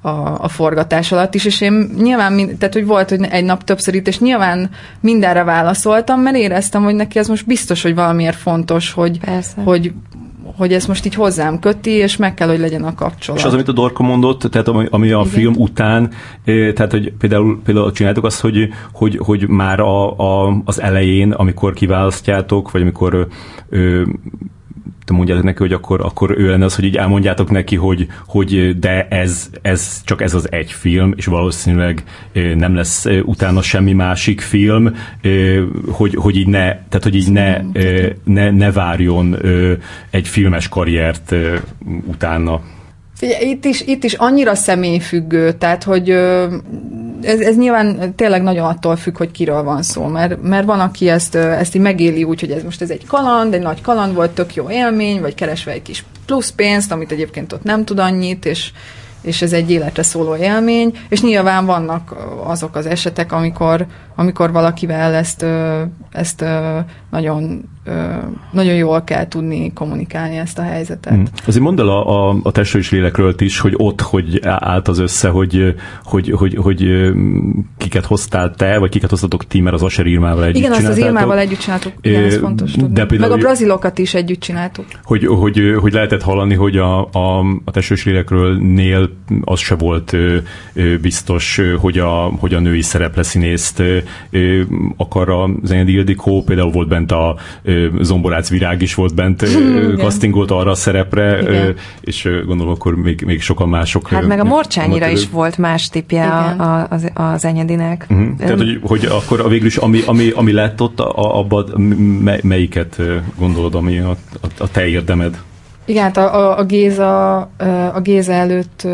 a, a forgatás alatt is, és én nyilván, tehát hogy volt, hogy egy nap többször itt, és nyilván mindenre válaszoltam, mert éreztem, hogy neki ez most biztos, hogy valamiért fontos, hogy, hogy hogy ez most így hozzám köti, és meg kell, hogy legyen a kapcsolat. És az, amit a Dorka mondott, tehát ami, ami a Igen. film után, tehát hogy például, például csináltok azt, hogy, hogy, hogy már a, a, az elején, amikor kiválasztjátok, vagy amikor ö, te mondjátok neki, hogy akkor, akkor ő lenne az, hogy így elmondjátok neki, hogy, hogy de ez, ez csak ez az egy film, és valószínűleg nem lesz utána semmi másik film, hogy, hogy így ne, tehát hogy így ne, ne, ne várjon egy filmes karriert utána. Itt is, itt is annyira személyfüggő, tehát hogy ez, ez nyilván tényleg nagyon attól függ, hogy kiről van szó, mert, mert van, aki ezt, ezt így megéli úgy, hogy ez most ez egy kaland, egy nagy kaland volt, tök jó élmény, vagy keresve egy kis plusz pénzt, amit egyébként ott nem tud annyit, és, és ez egy életre szóló élmény, és nyilván vannak azok az esetek, amikor, amikor valakivel ezt, ezt nagyon nagyon jól kell tudni kommunikálni ezt a helyzetet. Mm. Azért mondd el a, a, a testről és lélekről is, hogy ott hogy állt az össze, hogy, hogy, hogy, hogy kiket hoztál te, vagy kiket hoztatok ti, mert az Asher Irmával együtt Igen, azt az Irmával együtt csináltuk, igen, ez fontos tudni. De például, Meg a brazilokat is együtt csináltuk. Hogy, hogy, hogy lehetett hallani, hogy a, a, a testről és lélekről nél az se volt biztos, hogy a, hogy a női szerepleszínészt akar a Zenyedi Ildikó, például volt bent a Zomborác Virág is volt bent, castingolt arra a szerepre, Igen. és gondolom akkor még, még sokan mások. Hát meg a Morcsányira is volt más tipje a, az, az Enyedinek. Uh-huh. Tehát, hogy, hogy akkor a végül is, ami, ami, ami lett ott, abban melyiket gondolod, ami a, a, a te érdemed? Igen, hát a, a, a, Géza, a Géza előtt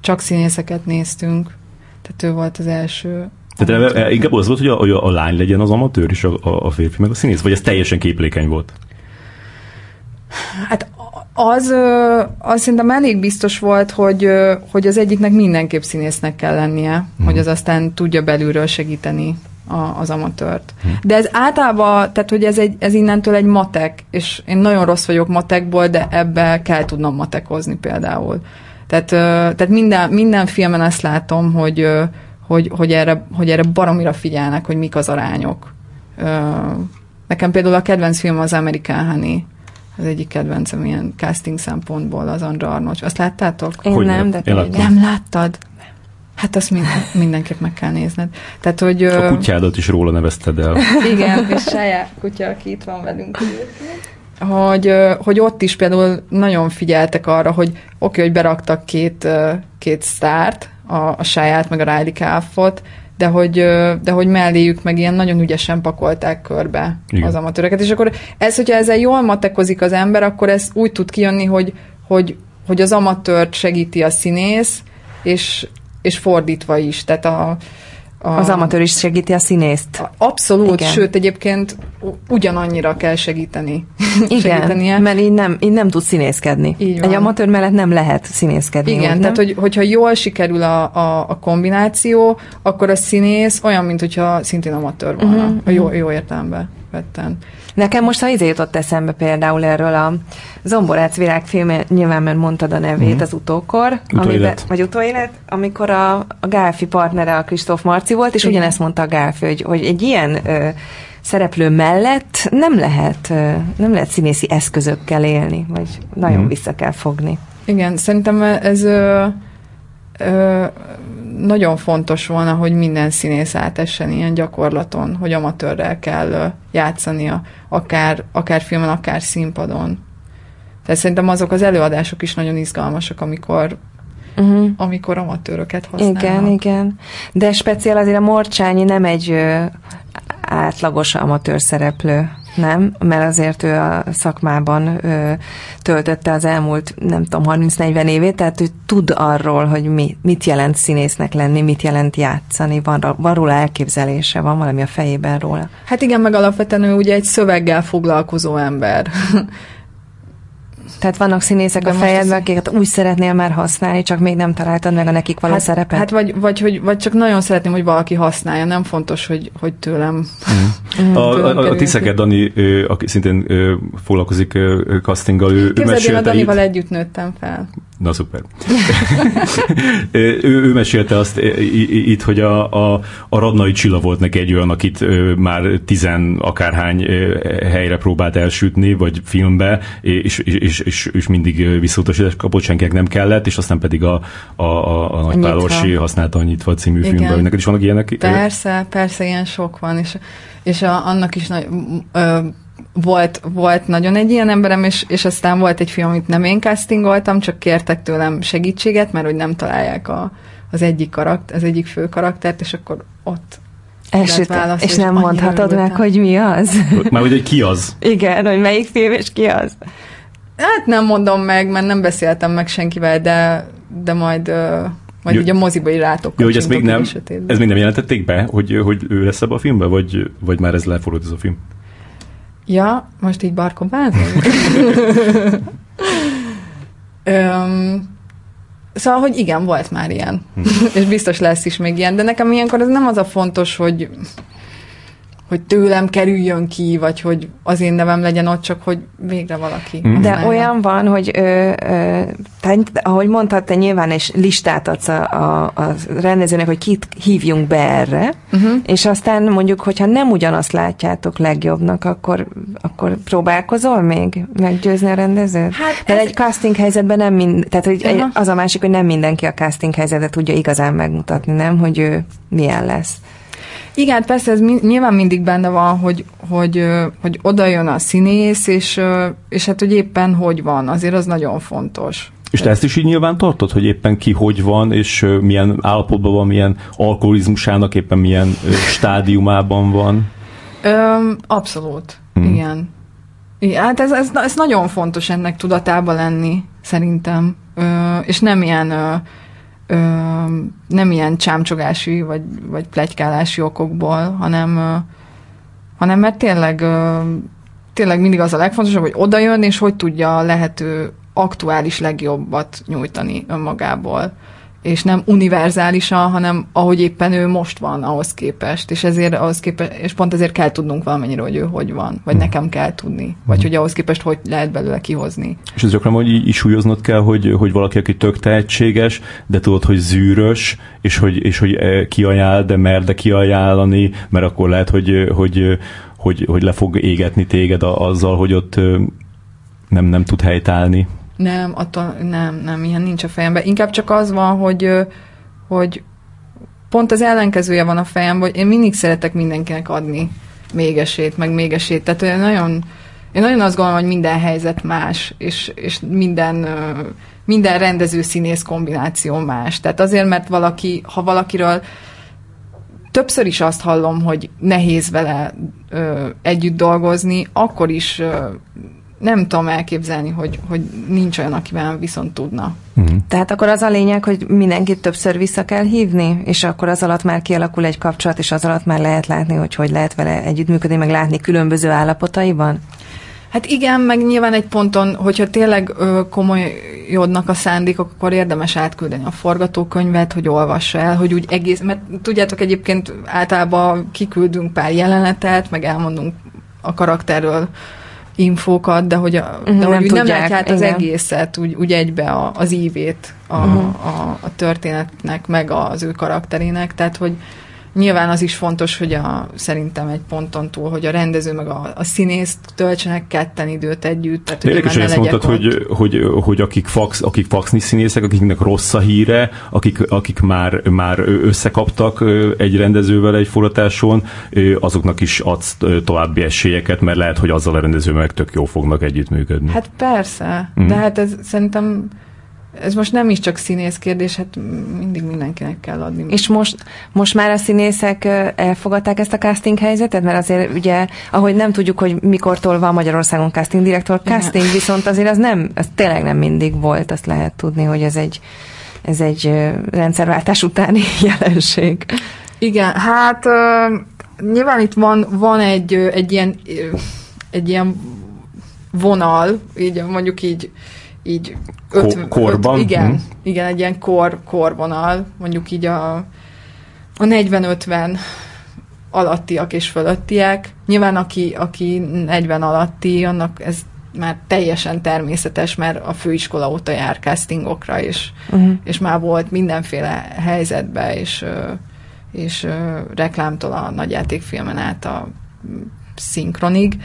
csak színészeket néztünk. Tehát ő volt az első tehát e, inkább az volt, hogy a, hogy a lány legyen az amatőr, és a, a, a férfi meg a színész, vagy ez teljesen képlékeny volt? Hát az, az szerintem elég biztos volt, hogy, hogy az egyiknek mindenképp színésznek kell lennie, hmm. hogy az aztán tudja belülről segíteni a, az amatőrt. Hmm. De ez általában, tehát hogy ez, egy, ez innentől egy matek, és én nagyon rossz vagyok matekból, de ebbe kell tudnom matekozni például. Tehát, tehát minden, minden filmen ezt látom, hogy, hogy, hogy, erre, hogy erre baromira figyelnek, hogy mik az arányok. Nekem például a kedvenc film az American Honey, az egyik kedvencem ilyen casting szempontból az Andra Arnold. Azt láttátok? Én hogy nem, de én nem láttad? Hát azt minden, mindenképp meg kell nézned. Tehát, hogy, a kutyádat is róla nevezted el. Igen, és saját kutya, aki itt van velünk. Hogy, hogy ott is például nagyon figyeltek arra, hogy oké, okay, hogy beraktak két, két sztárt, a, a saját, meg a Riley Calfot, de hogy, de hogy melléjük meg ilyen nagyon ügyesen pakolták körbe Igen. az amatőreket. És akkor ez, hogyha ezzel jól matekozik az ember, akkor ez úgy tud kijönni, hogy, hogy, hogy az amatőrt segíti a színész, és, és fordítva is. Tehát a, a, az amatőr is segíti a színészt. Abszolút, Igen. sőt egyébként ugyanannyira kell segíteni. Igen, segítenie. mert így nem, így nem tud színészkedni. Egy amatőr mellett nem lehet színészkedni. Igen, úgy, tehát hogy, hogyha jól sikerül a, a, a kombináció, akkor a színész olyan, mint hogyha szintén amatőr volna, uh-huh. a jó, jó értelemben vetten. Nekem most ha izé jutott eszembe például erről a Zomborác virágfilm, nyilván mert mondtad a nevét, mm. az utókor, amiben, vagy utóélet, amikor a, a Gálfi partnere a Kristóf Marci volt, és ugyanezt mondta a Gálfi, hogy, hogy egy ilyen ö, szereplő mellett nem lehet, ö, nem lehet színészi eszközökkel élni, vagy nagyon mm. vissza kell fogni. Igen, szerintem ez ö, ö, nagyon fontos volna, hogy minden színész átessen ilyen gyakorlaton, hogy amatőrrel kell játszania, akár, akár filmen, akár színpadon. Tehát szerintem azok az előadások is nagyon izgalmasak, amikor uh-huh. amikor amatőröket használnak. Igen, igen. De speciál azért a Morcsányi nem egy ö, átlagos amatőr szereplő nem, mert azért ő a szakmában ö, töltötte az elmúlt, nem tudom, 30-40 évét, tehát ő tud arról, hogy mi, mit jelent színésznek lenni, mit jelent játszani, van, van róla elképzelése, van valami a fejében róla. Hát igen, meg alapvetően ő ugye egy szöveggel foglalkozó ember. Tehát vannak színészek De a fejedben, akiket úgy szeretnél már használni, csak még nem találtad meg a nekik való hát, szerepet? Hát vagy, vagy, hogy, vagy csak nagyon szeretném, hogy valaki használja, nem fontos, hogy, hogy tőlem. Mm. Mm. A, a, a Tiszeket Dani, aki szintén foglalkozik castinggal, ő, én a Danival itt... együtt nőttem fel. Na szuper. ő, ő mesélte azt itt, hogy a, a, a Radnai Csilla volt neki egy olyan, akit már tizen akárhány helyre próbált elsütni, vagy filmbe, és, és, és, és mindig visszautasítás kapott, senkinek nem kellett, és aztán pedig a, a, a, a Nagypálorsi használta a Nyitva című Igen. filmben. Neked is vannak ilyenek? Persze, persze, ilyen sok van, és, és a, annak is nagy, ö, volt, volt nagyon egy ilyen emberem, és, és aztán volt egy film, amit nem én castingoltam, csak kértek tőlem segítséget, mert hogy nem találják a, az egyik karakter, az egyik fő karaktert, és akkor ott Elsőt, válasz, és, és nem mondhatod meg, hogy mi az? Már hogy ki az? Igen, hogy melyik film, és ki az? Hát nem mondom meg, mert nem beszéltem meg senkivel, de, de majd majd Jó. ugye a moziba is rátok Jó, hogy ezt még nem, ez még nem jelentették be, hogy, hogy ő lesz ebbe a filmbe, vagy, vagy már ez lefordult ez a film? Ja, most így barkobázunk? um, szóval, hogy igen, volt már ilyen. Hm. És biztos lesz is még ilyen, de nekem ilyenkor ez nem az a fontos, hogy hogy tőlem kerüljön ki, vagy hogy az én nevem legyen ott, csak hogy végre valaki. Mm. De olyan van, hogy ö, ö, te, ahogy mondtad, te nyilván egy listát adsz a, a, a rendezőnek, hogy kit hívjunk be erre, uh-huh. és aztán mondjuk, hogyha nem ugyanazt látjátok legjobbnak, akkor, akkor próbálkozol még meggyőzni a rendezőt? Hát De ez... egy casting helyzetben nem mind, tehát hogy uh-huh. az a másik, hogy nem mindenki a casting helyzetet tudja igazán megmutatni, nem? Hogy ő milyen lesz. Igen, persze ez nyilván mindig benne van, hogy, hogy, hogy oda jön a színész, és, és hát hogy éppen hogy van, azért az nagyon fontos. És te ezt is így nyilván tartod, hogy éppen ki hogy van, és milyen állapotban van, milyen alkoholizmusának éppen milyen stádiumában van? Ö, abszolút, hmm. igen. igen. Hát ez, ez, ez nagyon fontos ennek tudatában lenni, szerintem. Ö, és nem ilyen... Ö, ö, nem ilyen csámcsogási vagy, vagy plegykálási okokból, hanem, ö, hanem mert tényleg, ö, tényleg mindig az a legfontosabb, hogy oda jön, és hogy tudja a lehető aktuális legjobbat nyújtani önmagából és nem univerzálisan, hanem ahogy éppen ő most van ahhoz képest, és ezért ahhoz képest, és pont ezért kell tudnunk valamennyire, hogy ő hogy van, vagy nekem kell tudni, vagy hogy ahhoz képest hogy lehet belőle kihozni. És ez gyakran, hogy így súlyoznod kell, hogy, hogy valaki, aki tök tehetséges, de tudod, hogy zűrös, és hogy, és hogy eh, kiajánl, de mer de kiajánlani, mert akkor lehet, hogy, hogy, hogy, hogy le fog égetni téged azzal, hogy ott nem, nem tud helytállni. Nem, attól nem, nem, ilyen nincs a fejemben. Inkább csak az van, hogy, hogy pont az ellenkezője van a fejemben, hogy én mindig szeretek mindenkinek adni még esélyt, meg még esélyt. Tehát olyan nagyon, én nagyon azt gondolom, hogy minden helyzet más, és, és minden, minden rendező színész kombináció más. Tehát azért, mert valaki, ha valakiről többször is azt hallom, hogy nehéz vele ö, együtt dolgozni, akkor is ö, nem tudom elképzelni, hogy, hogy nincs olyan, akivel viszont tudna. Uh-huh. Tehát akkor az a lényeg, hogy mindenkit többször vissza kell hívni, és akkor az alatt már kialakul egy kapcsolat, és az alatt már lehet látni, hogy hogy lehet vele együttműködni, meg látni különböző állapotaiban? Hát igen, meg nyilván egy ponton, hogyha tényleg ö, komolyodnak a szándékok, akkor érdemes átküldeni a forgatókönyvet, hogy olvassa el, hogy úgy egész, mert tudjátok egyébként általában kiküldünk pár jelenetet, meg elmondunk a karakterről infókat, de hogy, a, uh-huh, de hogy nem, nem látják az egészet úgy, úgy egybe a, az ívét a, uh-huh. a, a történetnek, meg az ő karakterének, tehát hogy Nyilván az is fontos, hogy a, szerintem egy ponton túl, hogy a rendező meg a, a színész töltsenek ketten időt együtt. Tehát, hogy Érdekes, hogy ezt mondtad, hogy, hogy, hogy akik, fax, akik faxni színészek, akiknek rossz a híre, akik, akik már, már összekaptak egy rendezővel egy forgatáson, azoknak is adsz további esélyeket, mert lehet, hogy azzal a rendezővel tök jó fognak együttműködni. Hát persze, mm. de hát ez szerintem ez most nem is csak színész kérdés, hát mindig mindenkinek kell adni. És most, most már a színészek elfogadták ezt a casting helyzetet? Mert azért ugye, ahogy nem tudjuk, hogy mikortól van Magyarországon casting direktor, casting Igen. viszont azért az nem, az tényleg nem mindig volt, azt lehet tudni, hogy ez egy, ez egy rendszerváltás utáni jelenség. Igen, hát uh, nyilván itt van, van egy, egy ilyen egy ilyen vonal, így mondjuk így így öt, korban? Öt, igen, hmm. igen, egy ilyen kor, korvonal, mondjuk így a, a 40-50 alattiak és fölöttiek. Nyilván aki, aki 40 alatti, annak ez már teljesen természetes, mert a főiskola óta jár castingokra, és, uh-huh. és már volt mindenféle helyzetbe, és, és reklámtól a nagyjátékfilmen át a szinkronig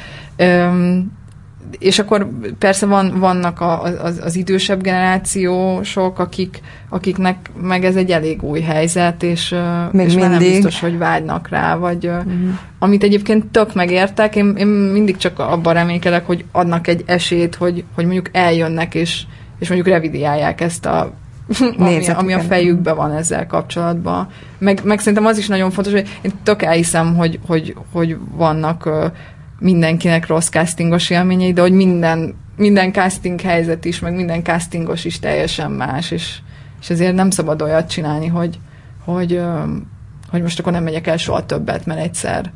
és akkor persze van, vannak a, az, az idősebb generációsok, akik, akiknek meg ez egy elég új helyzet, és, Még és mindig. már nem biztos, hogy vágynak rá, vagy uh-huh. amit egyébként tök megértek, én, én mindig csak abban reménykedek, hogy adnak egy esélyt, hogy, hogy mondjuk eljönnek, és, és mondjuk revidiálják ezt a ami, ami a fejükben van ezzel kapcsolatban. Meg, meg szerintem az is nagyon fontos, hogy én tök elhiszem, hogy, hogy, hogy vannak mindenkinek rossz castingos élményei, de hogy minden, minden casting helyzet is, meg minden castingos is teljesen más, és, és ezért nem szabad olyat csinálni, hogy, hogy, hogy most akkor nem megyek el soha többet, mert egyszer,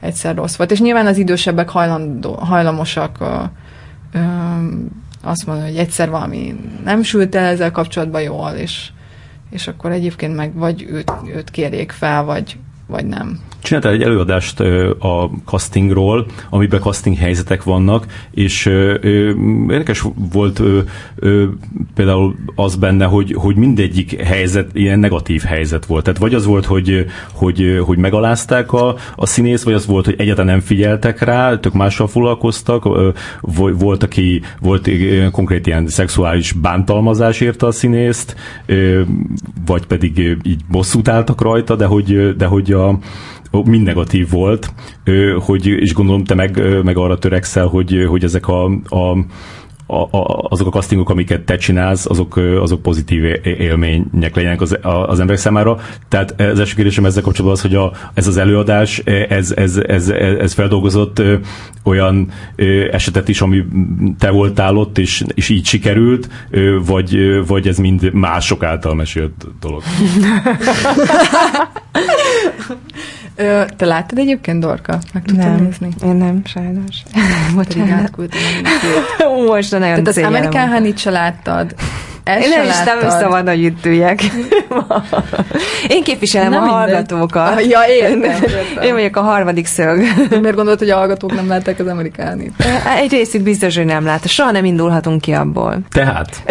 egyszer rossz volt. És nyilván az idősebbek hajlandó, hajlamosak ö, ö, azt mondani, hogy egyszer valami nem sült el ezzel kapcsolatban jól, és, és akkor egyébként meg vagy őt, őt kérjék fel, vagy, vagy nem. Csináltál egy előadást a castingról, amiben casting helyzetek vannak, és érdekes volt például az benne, hogy, hogy mindegyik helyzet ilyen negatív helyzet volt. Tehát vagy az volt, hogy, hogy, hogy megalázták a, a színész, vagy az volt, hogy egyáltalán nem figyeltek rá, tök mással foglalkoztak, volt, aki volt konkrét ilyen szexuális bántalmazás érte a színészt, vagy pedig így bosszút álltak rajta, de hogy, de hogy a, mind negatív volt, hogy, és gondolom te meg, meg arra törekszel, hogy, hogy ezek a, a a, a, azok a castingok, amiket te csinálsz, azok, azok pozitív élmények legyenek az, az emberek számára. Tehát az első kérdésem ezzel kapcsolatban az, hogy a, ez az előadás, ez, ez, ez, ez feldolgozott olyan esetet is, ami te voltál ott, és, és így sikerült, vagy, vagy ez mind mások által mesélt dolog? Ö, te láttad egyébként, Dorka? Meg tudtad nem, nézni? Én nem, sajnos. Bocsánat. Most nagyon Tehát az Amerikán Honey se láttad. Ezt Én nem is nem szabad, hogy itt üljek. Én képviselem nem a hallgatókat. Ah, ja, értem, értem. Én vagyok a harmadik szög. Miért gondolod, hogy a hallgatók nem látták az amerikánit? Egy részük biztos, hogy nem látta. Soha nem indulhatunk ki abból. Tehát?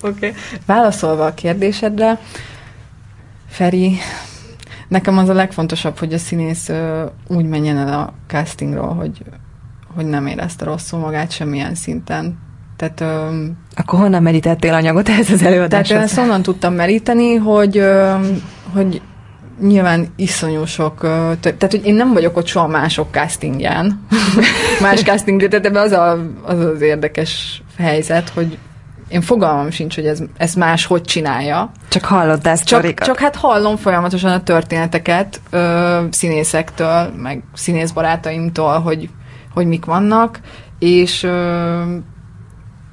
Oké. okay. Válaszolva a kérdésedre, Feri, Nekem az a legfontosabb, hogy a színész úgy menjen el a castingról, hogy, hogy nem érezte rosszul magát semmilyen szinten. Tehát, ö, Akkor honnan merítettél anyagot ez az előadáshoz? Tehát én ezt onnan tudtam meríteni, hogy, hogy nyilván iszonyú sok, tehát hogy én nem vagyok ott soha mások castingján, más casting, tehát ebben az, a, az az érdekes helyzet, hogy én fogalmam sincs, hogy ez, ez más hogy csinálja. Csak hallottál csak, csak hát hallom folyamatosan a történeteket ö, színészektől, meg színészbarátaimtól, hogy, hogy mik vannak, és ö,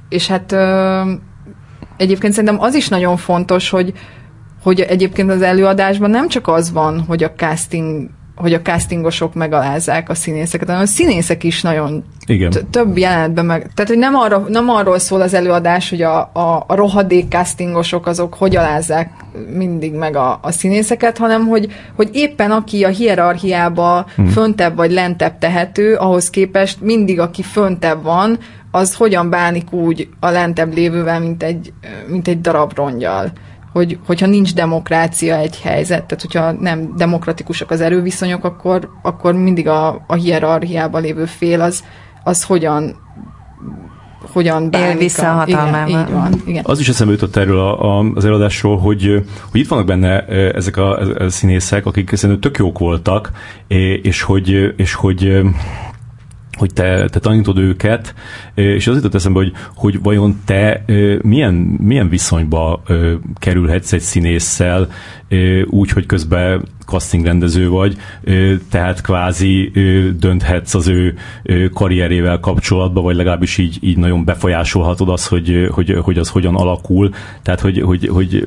és hát ö, egyébként szerintem az is nagyon fontos, hogy hogy egyébként az előadásban nem csak az van, hogy a casting hogy a castingosok megalázzák a színészeket, hanem a színészek is nagyon Igen. több jelenetben meg... Tehát, hogy nem, arra, nem arról szól az előadás, hogy a, a, a rohadék castingosok azok hogy alázzák mindig meg a, a színészeket, hanem hogy, hogy éppen aki a hierarchiába hmm. föntebb vagy lentebb tehető, ahhoz képest mindig aki föntebb van, az hogyan bánik úgy a lentebb lévővel, mint egy, mint egy darab rongyal hogy, hogyha nincs demokrácia egy helyzet, tehát hogyha nem demokratikusak az erőviszonyok, akkor, akkor mindig a, a hierarchiában lévő fél az, az hogyan hogyan bánik. Él vissza a hatalmával. Igen, így van, igen. Az is eszembe jutott erről a, a, az előadásról, hogy, hogy itt vannak benne ezek a, a színészek, akik szerintem tök jók voltak, és hogy, és hogy hogy te, te tanítod őket, és az jutott eszembe, hogy, hogy vajon te milyen, milyen viszonyba kerülhetsz egy színésszel, úgy, hogy közben castingrendező vagy, tehát kvázi dönthetsz az ő karrierével kapcsolatban, vagy legalábbis így, így nagyon befolyásolhatod azt, hogy, hogy, hogy az hogyan alakul. Tehát, hogy, hogy, hogy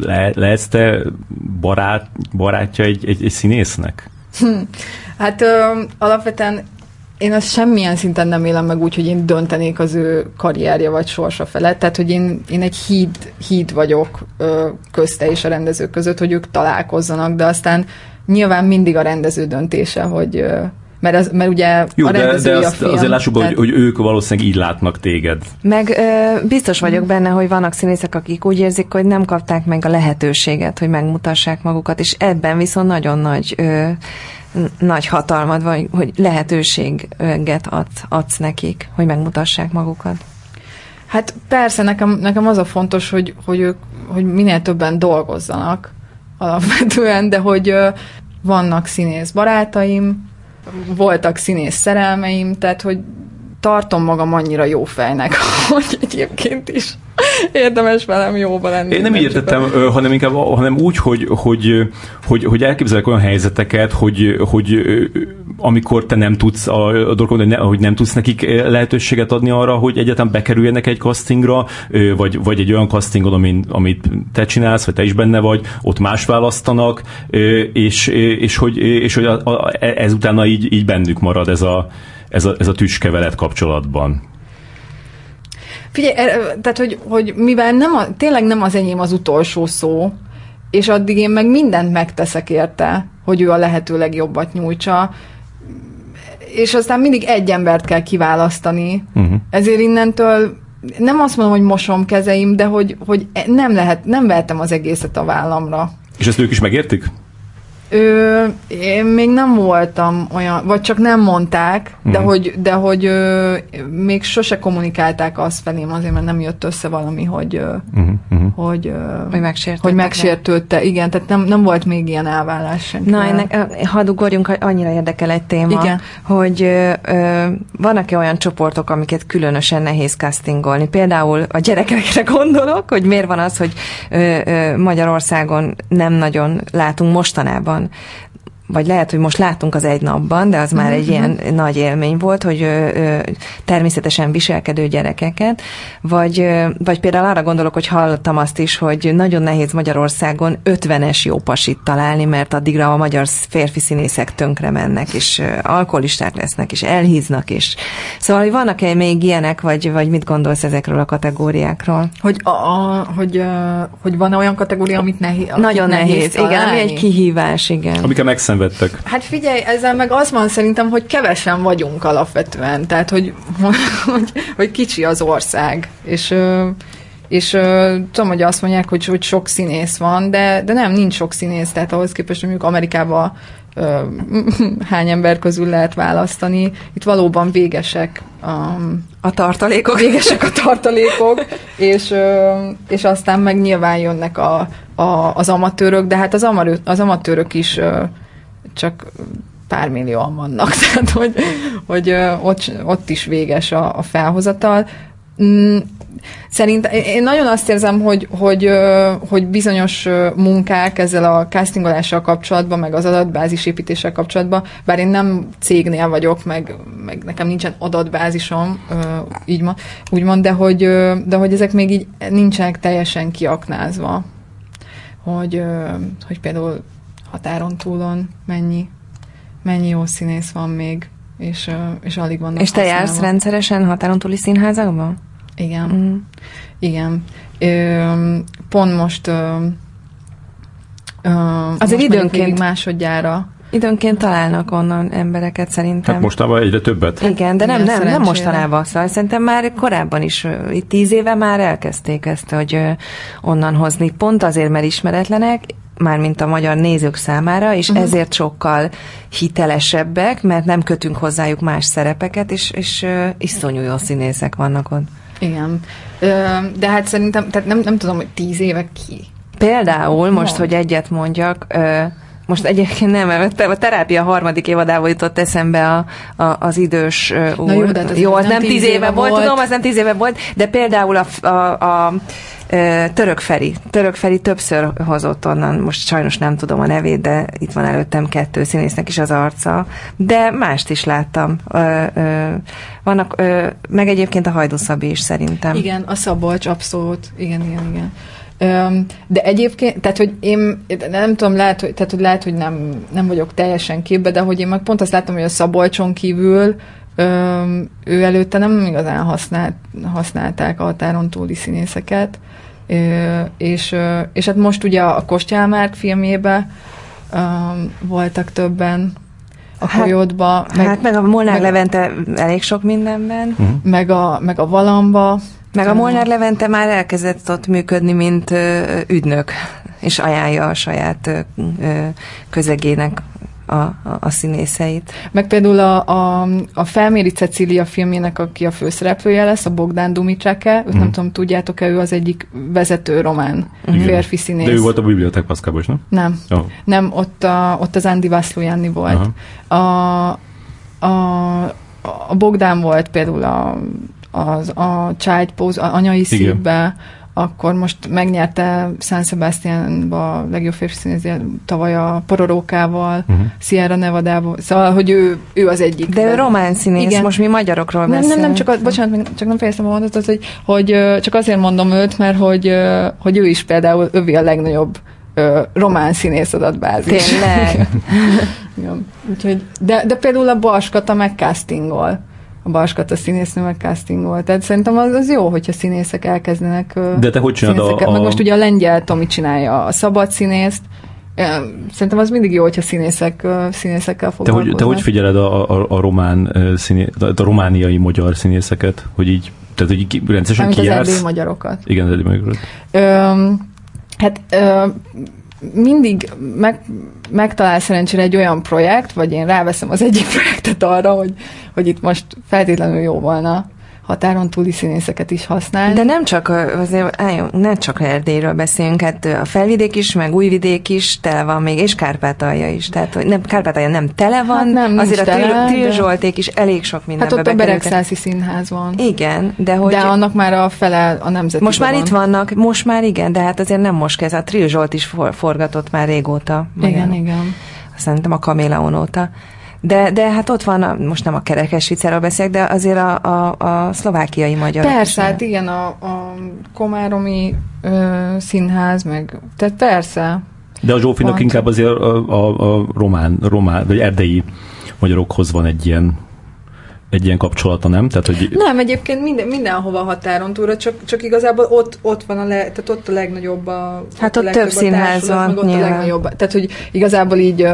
le, lehetsz te barát, barátja egy, egy, egy színésznek? Hm. Hát ö, alapvetően én azt semmilyen szinten nem élem meg úgy, hogy én döntenék az ő karrierje vagy sorsa felett. Tehát, hogy én, én egy híd, híd vagyok ö, közte és a rendezők között, hogy ők találkozzanak, de aztán nyilván mindig a rendező döntése, hogy, ö, mert, az, mert ugye Jó, a de, de azt, a film, azért lássuk, tehát... hogy, hogy ők valószínűleg így látnak téged. Meg ö, biztos vagyok benne, hogy vannak színészek, akik úgy érzik, hogy nem kapták meg a lehetőséget, hogy megmutassák magukat, és ebben viszont nagyon nagy ö, nagy hatalmad, vagy hogy lehetőséget adsz, adsz nekik, hogy megmutassák magukat. Hát persze, nekem, nekem az a fontos, hogy, hogy ők hogy minél többen dolgozzanak alapvetően, de hogy vannak színész barátaim, voltak színész szerelmeim, tehát hogy tartom magam annyira jó fejnek, hogy egyébként is érdemes velem jóba lenni. Én nem így értettem, hanem inkább hanem úgy, hogy, hogy, hogy, hogy elképzelek olyan helyzeteket, hogy, hogy amikor te nem tudsz, a, a dolgok, hogy, ne, hogy nem tudsz nekik lehetőséget adni arra, hogy egyáltalán bekerüljenek egy castingra, vagy, vagy egy olyan castingon, amit, amit te csinálsz, vagy te is benne vagy, ott más választanak, és, és hogy, és hogy a, a, ezután így, így bennük marad ez a, ez a, ez a tüskevelet kapcsolatban. Figyelj, tehát, hogy, hogy mivel nem a, tényleg nem az enyém az utolsó szó, és addig én meg mindent megteszek érte, hogy ő a lehető legjobbat nyújtsa, és aztán mindig egy embert kell kiválasztani, uh-huh. ezért innentől nem azt mondom, hogy mosom kezeim, de hogy, hogy nem lehet, nem vehetem az egészet a vállamra. És ezt ők is megértik? Ö, én még nem voltam olyan, vagy csak nem mondták, mm. de mhm. hogy, de hogy ö, még sose kommunikálták azt felém, azért mert nem jött össze valami, hogy ö, mm-hmm. hogy, ö, hogy, megsértődte. hogy megsértődte. Igen, tehát nem, nem volt még ilyen elvállás sem. Na, ennek, hadd ugorjunk, annyira érdekel egy téma, Igen. hogy ö, vannak-e olyan csoportok, amiket különösen nehéz castingolni? Például a gyerekekre gondolok, hogy miért van az, hogy ö, ö, Magyarországon nem nagyon látunk mostanában van vagy lehet, hogy most látunk az egy napban, de az már egy ilyen mhm. nagy élmény volt, hogy ö, ö, természetesen viselkedő gyerekeket, vagy, ö, vagy például arra gondolok, hogy hallottam azt is, hogy nagyon nehéz Magyarországon 50-es jó pasit találni, mert addigra a magyar férfi színészek tönkre mennek, és ö, alkoholisták lesznek, és elhíznak, és szóval, hogy vannak-e még ilyenek, vagy, vagy mit gondolsz ezekről a kategóriákról? Hogy, a, a, hogy, a, hogy van olyan kategória, amit nehéz? Nagyon nehéz, nehéz igen, ami egy kihívás, igen. Amiket megszem szenvedtek. Hát figyelj, ezzel meg az van szerintem, hogy kevesen vagyunk alapvetően, tehát hogy, hogy, hogy kicsi az ország, és és tudom, hogy azt mondják, hogy, hogy sok színész van, de, de nem, nincs sok színész, tehát ahhoz képest, hogy mondjuk Amerikában hány ember közül lehet választani. Itt valóban végesek a, a tartalékok. Végesek a tartalékok, és, és aztán meg nyilván jönnek a, a, az amatőrök, de hát az, amarő, az amatőrök is csak pár millióan vannak, tehát hogy, hogy ott, ott is véges a, a felhozatal. Mm, Szerintem én nagyon azt érzem, hogy, hogy, hogy bizonyos munkák ezzel a castingolással kapcsolatban, meg az adatbázis építéssel kapcsolatban, bár én nem cégnél vagyok, meg, meg nekem nincsen adatbázisom, így ma, úgymond, de hogy, de hogy ezek még így nincsenek teljesen kiaknázva. Hogy, hogy például határon túlon mennyi, mennyi jó színész van még, és, és alig vannak És te használva. jársz rendszeresen határon túli színházakban? Igen. Mm. Igen. Ö, pont most ö, ö, Azért most időnként másodjára Időnként találnak onnan embereket szerintem. Hát mostában egyre többet. Igen, de nem, nem, nem mostanában. Szóval szerintem már korábban is, itt tíz éve már elkezdték ezt, hogy onnan hozni. Pont azért, mert ismeretlenek, mármint a magyar nézők számára, és uh-huh. ezért sokkal hitelesebbek, mert nem kötünk hozzájuk más szerepeket, és, és uh, iszonyú jó színészek vannak ott. Igen. De hát szerintem, tehát nem, nem tudom, hogy tíz éve ki. Például, most, hogy egyet mondjak, most egyébként nem, mert a terápia harmadik évadával jutott eszembe a, a, az idős úr. Na jó, de hát az jó, az nem tíz éve, éve volt, volt, tudom, az nem tíz éve volt, de például a, a, a Török Feri. Török Feri többször hozott onnan, most sajnos nem tudom a nevét, de itt van előttem kettő színésznek is az arca, de mást is láttam. Vannak, meg egyébként a Hajdúszabi is szerintem. Igen, a Szabolcs, abszolút. Igen, igen, igen. De egyébként, tehát, hogy én nem tudom, lehet, hogy, tehát, hogy lehet, hogy nem, nem vagyok teljesen képbe, de hogy én meg pont azt láttam, hogy a Szabolcson kívül ő előtte nem igazán használt, használták a határon túli színészeket, és, és hát most ugye a Kostyálmárk filmjében voltak többen, a hát, Kolyodba. Meg, hát meg a Molnár meg, Levente elég sok mindenben. Uh-huh. Meg, a, meg a Valamba. Meg a Molnár Levente már elkezdett ott működni, mint ügynök, és ajánlja a saját közegének a, a, a színészeit. Meg például a, a, a Felméri Cecília filmjének, aki a főszereplője lesz, a Bogdán Dumicsake, őt mm. nem tudom, tudjátok-e, ő az egyik vezető román Igen. férfi színész. De ő volt a bibliotek Paszkában nem? Nem. Oh. Nem, ott, a, ott az Andy Vászlójánni volt. A, a, a Bogdán volt például a, az, a Child Pose, a anyai szívbe, akkor most megnyerte San sebastian a legjobb férfi színész tavaly a Pororókával, uh-huh. Sierra Nevada-ból, szóval, hogy ő, ő az egyik. De ő román színész, Igen. most mi magyarokról nem, beszélünk. Nem, nem, csak, a, bocsánat, csak nem fejeztem a mondatot, hogy, hogy csak azért mondom őt, mert hogy, hogy ő is például övi a legnagyobb román színész adatbázis. Tényleg? Igen. Úgyhogy, de, de például a Barskata meg castingol a Barskata színésznő meg castingol. Tehát szerintem az, az jó, hogyha színészek elkezdenek De te hogy csinálod a, a... Meg most ugye a lengyel Tomi csinálja a szabad színészt, Szerintem az mindig jó, hogyha színészek, színészekkel foglalkoznak. Te hogy, te hogy figyeled a, a, a román színé, a romániai magyar színészeket, hogy így, tehát hogy rendszeresen Amit kijársz? az magyarokat. Igen, az magyarokat. Öm, hát ö, mindig meg, megtalál szerencsére egy olyan projekt, vagy én ráveszem az egyik projektet arra, hogy, hogy itt most feltétlenül jó volna határon túli színészeket is használni. De nem csak, azért, nem csak Erdélyről beszélünk, hát a felvidék is, meg újvidék is tele van még, és Kárpátalja is. Tehát, hogy nem, Kárpátalja nem tele van, hát nem, azért a tele, Til Zsolték is elég sok mindenbe Hát ott a Beregszászi színház van. Igen, de hogy... De annak már a fele a nemzeti Most már van. itt vannak, most már igen, de hát azért nem most kezd. A Til Zsolt is for, forgatott már régóta. Igen, igen. Szerintem a Kaméleon óta. De, de hát ott van, a, most nem a kerekes viccelről beszélek, de azért a, a, a szlovákiai magyar. Persze, hát igen, a, a komáromi ö, színház, meg, tehát persze. De a Zsófinak inkább azért a, a, a román, román, vagy erdei magyarokhoz van egy ilyen egy ilyen kapcsolata, nem? Tehát, hogy... Nem, egyébként minden, mindenhova határon túlra, csak, csak igazából ott, ott van a, le, tehát ott a legnagyobb a Hát ott, ott több színház van, ott a legnagyobb. Tehát, hogy igazából így,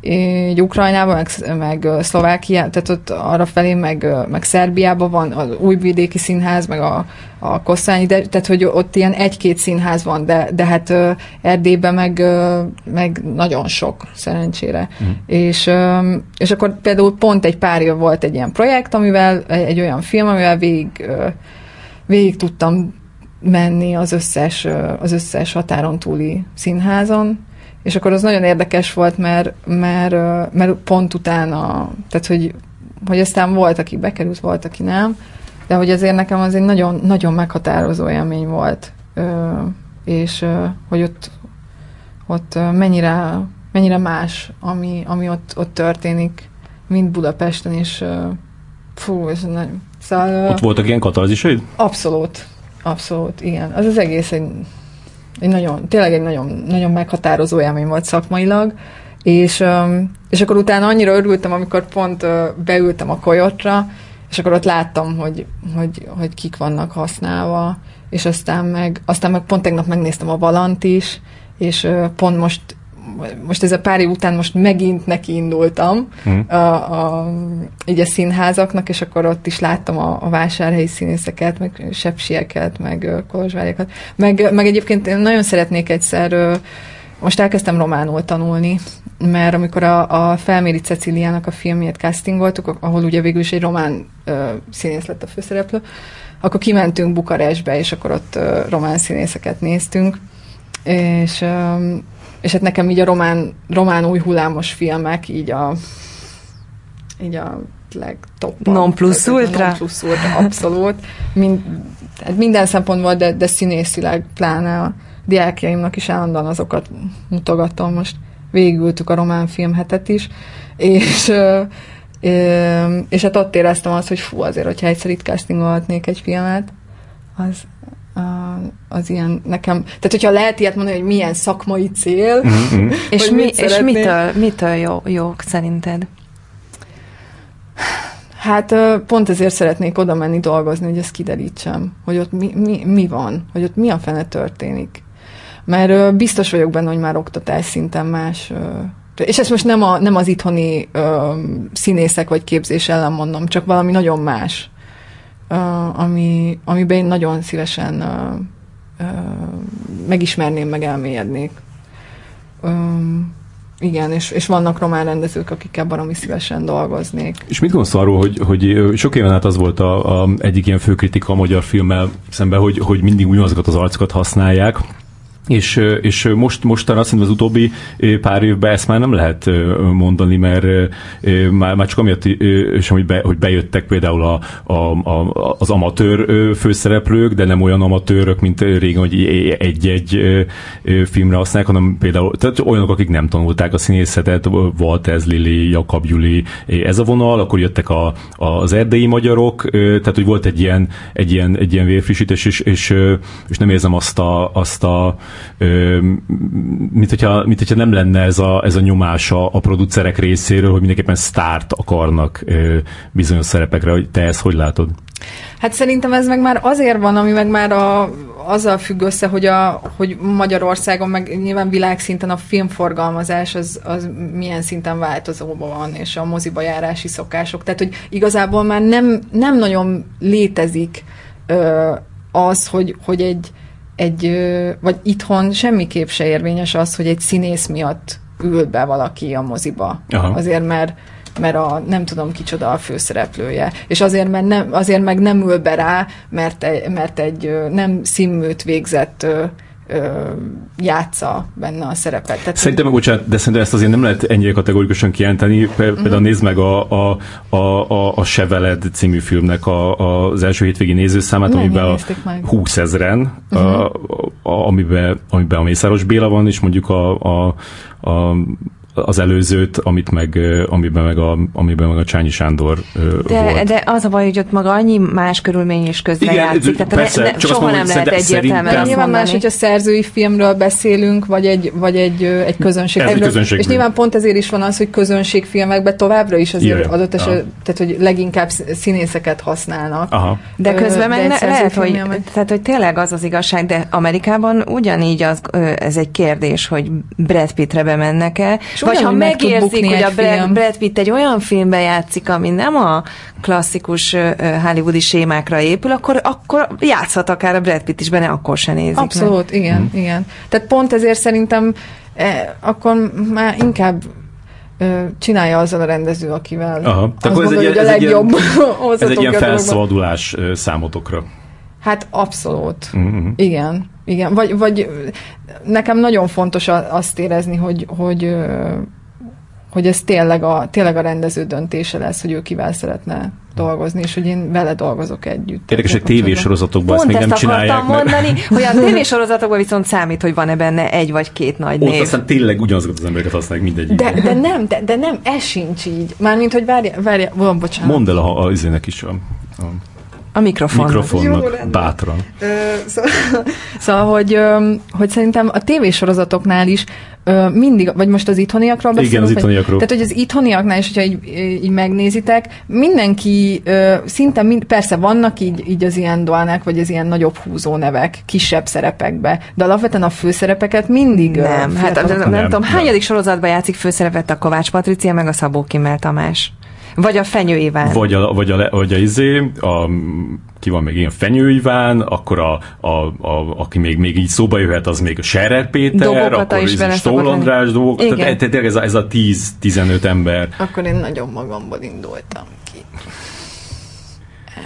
így Ukrajnában, meg, meg Szlovákia, tehát ott arra felé, meg, meg Szerbiában van az újvidéki színház, meg a, a Kosszányi, de, tehát hogy ott ilyen egy-két színház van, de, de hát Erdélyben meg, meg nagyon sok, szerencsére. Mm. És, és akkor például pont egy pár év volt egy ilyen projekt, amivel, egy olyan film, amivel végig, végig tudtam menni az összes, az összes határon túli színházon, és akkor az nagyon érdekes volt, mert, mert, mert pont utána, tehát hogy, hogy aztán volt, aki bekerült, volt, aki nem, de hogy azért nekem az egy nagyon, nagyon meghatározó élmény volt, és hogy ott, ott mennyire, mennyire más, ami, ami ott, ott történik, mint Budapesten, és fú, és nagyon... Szóval, ott voltak ilyen katalzisaid? Abszolút, abszolút, igen. Az az egész egy, egy nagyon, tényleg egy nagyon, nagyon meghatározó élmény volt szakmailag, és, és akkor utána annyira örültem, amikor pont beültem a kojotra, és akkor ott láttam, hogy, hogy, hogy kik vannak használva, és aztán meg, aztán meg pont tegnap megnéztem a Valant is, és pont most most ez a pár év után most megint neki indultam hmm. a, a, így a színházaknak, és akkor ott is láttam a, a vásárhelyi színészeket, meg sepsieket, meg kolozsvárjakat. Meg, meg egyébként én nagyon szeretnék egyszer most elkezdtem románul tanulni, mert amikor a, a Felméri Ceciliának a filmjét castingoltuk, ahol ugye végül is egy román ö, színész lett a főszereplő, akkor kimentünk Bukarestbe, és akkor ott ö, román színészeket néztünk, és, ö, és hát nekem így a román, román új hullámos filmek így a így a legtoppabb. Non plus ultra? Non plus ultra, abszolút. Mind, hát minden szempontból, de, de színészileg pláne a diákjaimnak is állandóan azokat mutogatom. Most végültük a román filmhetet is, és és hát ott éreztem azt, hogy fú, azért, hogyha egyszer itt castingolhatnék egy filmet, az, az ilyen nekem, tehát hogyha lehet ilyet mondani, hogy milyen szakmai cél, mm-hmm. és, mi, és mitől, mitől jó, jók szerinted? Hát pont ezért szeretnék oda menni dolgozni, hogy ezt kiderítsem, hogy ott mi, mi, mi van, hogy ott mi a fene történik. Mert biztos vagyok benne, hogy már oktatás szinten más, és ezt most nem, a, nem az itthoni ö, színészek vagy képzés ellen mondom, csak valami nagyon más, ö, ami, amiben én nagyon szívesen ö, ö, megismerném, meg elmélyednék. Ö, igen, és, és vannak román rendezők, akikkel baromi szívesen dolgoznék. És mit gondolsz arról, hogy, hogy sok éven át az volt a, a egyik ilyen főkritika a magyar filmmel szemben, hogy, hogy mindig ugyanazokat az arcokat használják, és, és most, mostanra azt az utóbbi pár évben ezt már nem lehet mondani, mert már, már csak amiatt és hogy, be, hogy bejöttek például a, a, a, az amatőr főszereplők, de nem olyan amatőrök, mint régen, hogy egy-egy filmre használják, hanem például tehát olyanok, akik nem tanulták a színészetet, Walters Lili, Jakab Juli, ez a vonal, akkor jöttek a, az erdélyi magyarok, tehát hogy volt egy ilyen, egy ilyen, egy ilyen vérfrissítés, és, és, és nem érzem azt a, azt a mint hogyha, mint hogyha nem lenne ez a, ez a nyomás a, producerek részéről, hogy mindenképpen sztárt akarnak bizonyos szerepekre, hogy te ezt hogy látod? Hát szerintem ez meg már azért van, ami meg már a, azzal függ össze, hogy, a, hogy Magyarországon, meg nyilván világszinten a filmforgalmazás az, az milyen szinten változóban van, és a moziba járási szokások. Tehát, hogy igazából már nem, nem nagyon létezik ö, az, hogy, hogy egy, egy, vagy itthon semmiképp se érvényes az, hogy egy színész miatt ül be valaki a moziba. Aha. Azért, mert mert a nem tudom kicsoda a főszereplője. És azért, mert nem, azért meg nem ül be rá, mert egy, mert egy nem színműt végzett ö, játsza benne a szerepet. Tehát, szerintem, meg, bocsánat, de szerintem ezt azért nem lehet ennyire kategorikusan kijelenteni. Például uh-huh. nézd meg a, a, a, a, a Seveled című filmnek a, a, az első hétvégi nézőszámát, nem, amiben a 20 ezeren, uh-huh. a, a, amiben, amiben a Mészáros Béla van, és mondjuk a, a, a az előzőt, amit meg, amiben meg a, amiben meg a Csányi Sándor de, volt. De az a baj, hogy ott maga annyi más körülmény is közre Igen, játszik, tehát persze, ne, ne, csak soha nem lehet egyértelműen Nyilván más, hogy a szerzői filmről beszélünk, vagy egy, vagy egy, egy közönség. Ez egy közönség és nyilván pont ezért is van az, hogy közönségfilmekben továbbra is azért Jaj, adott eset, tehát hogy leginkább színészeket használnak. Aha. De közben meg ne, lehet, hogy, tehát, hogy tényleg az az igazság, de Amerikában ugyanígy az, ez egy kérdés, hogy Brad Pittre bemennek-e, vagy ha megérzik, hogy a Brad, Brad Pitt egy olyan filmben játszik, ami nem a klasszikus hollywoodi sémákra épül, akkor, akkor játszhat akár a Brad Pitt is benne, akkor se nézik. Abszolút, meg. igen, hmm. igen. Tehát pont ezért szerintem eh, akkor már inkább csinálja azzal a rendező, akivel Aha. Tehát ez, egy, hogy a ez legjobb Ez egy ilyen felszabadulás számotokra. Hát abszolút. Mm-hmm. Igen. Igen. Vagy, vagy nekem nagyon fontos azt érezni, hogy, hogy, hogy ez tényleg a, tényleg a rendező döntése lesz, hogy ő kivel szeretne dolgozni, és hogy én vele dolgozok együtt. Érdekes, hogy tévésorozatokban ezt még nem csinálják. Pont mondani, hogy a tévésorozatokban viszont számít, hogy van-e benne egy vagy két nagy név. Ott aztán tényleg ugyanazokat az embereket használják mindegy. De, de nem, de, de nem, ez sincs így. Mármint, hogy várja, várja, van, bocsánat. Mondd el a, a, a is a, a a mikrofon. Mikrofonnak, bátran. Ö, szóval, szóval hogy, hogy szerintem a tévésorozatoknál is mindig, vagy most az itthoniakról beszélünk? Igen, az itthoniakról. Tehát, hogy az itthoniaknál is, hogyha így, így megnézitek, mindenki, szinte, mind, persze vannak így, így az ilyen doánák, vagy az ilyen nagyobb húzó nevek, kisebb szerepekbe, de alapvetően a főszerepeket mindig Nem, hát nem, nem, nem tudom, hányadik sorozatban játszik főszerepet a Kovács Patricia, meg a Szabó Kimmel Tamás? Vagy a Fenyő Iván. Vagy a, vagy a, vagy a izé, a, ki van még ilyen Fenyő Iván, akkor a, a, a, aki még, még így szóba jöhet, az még a Serer Péter, Dobokata akkor is ez Stól András, Dobok, tehát, tehát ez a, ez a 10-15 ember. Akkor én nagyon magamból indultam ki.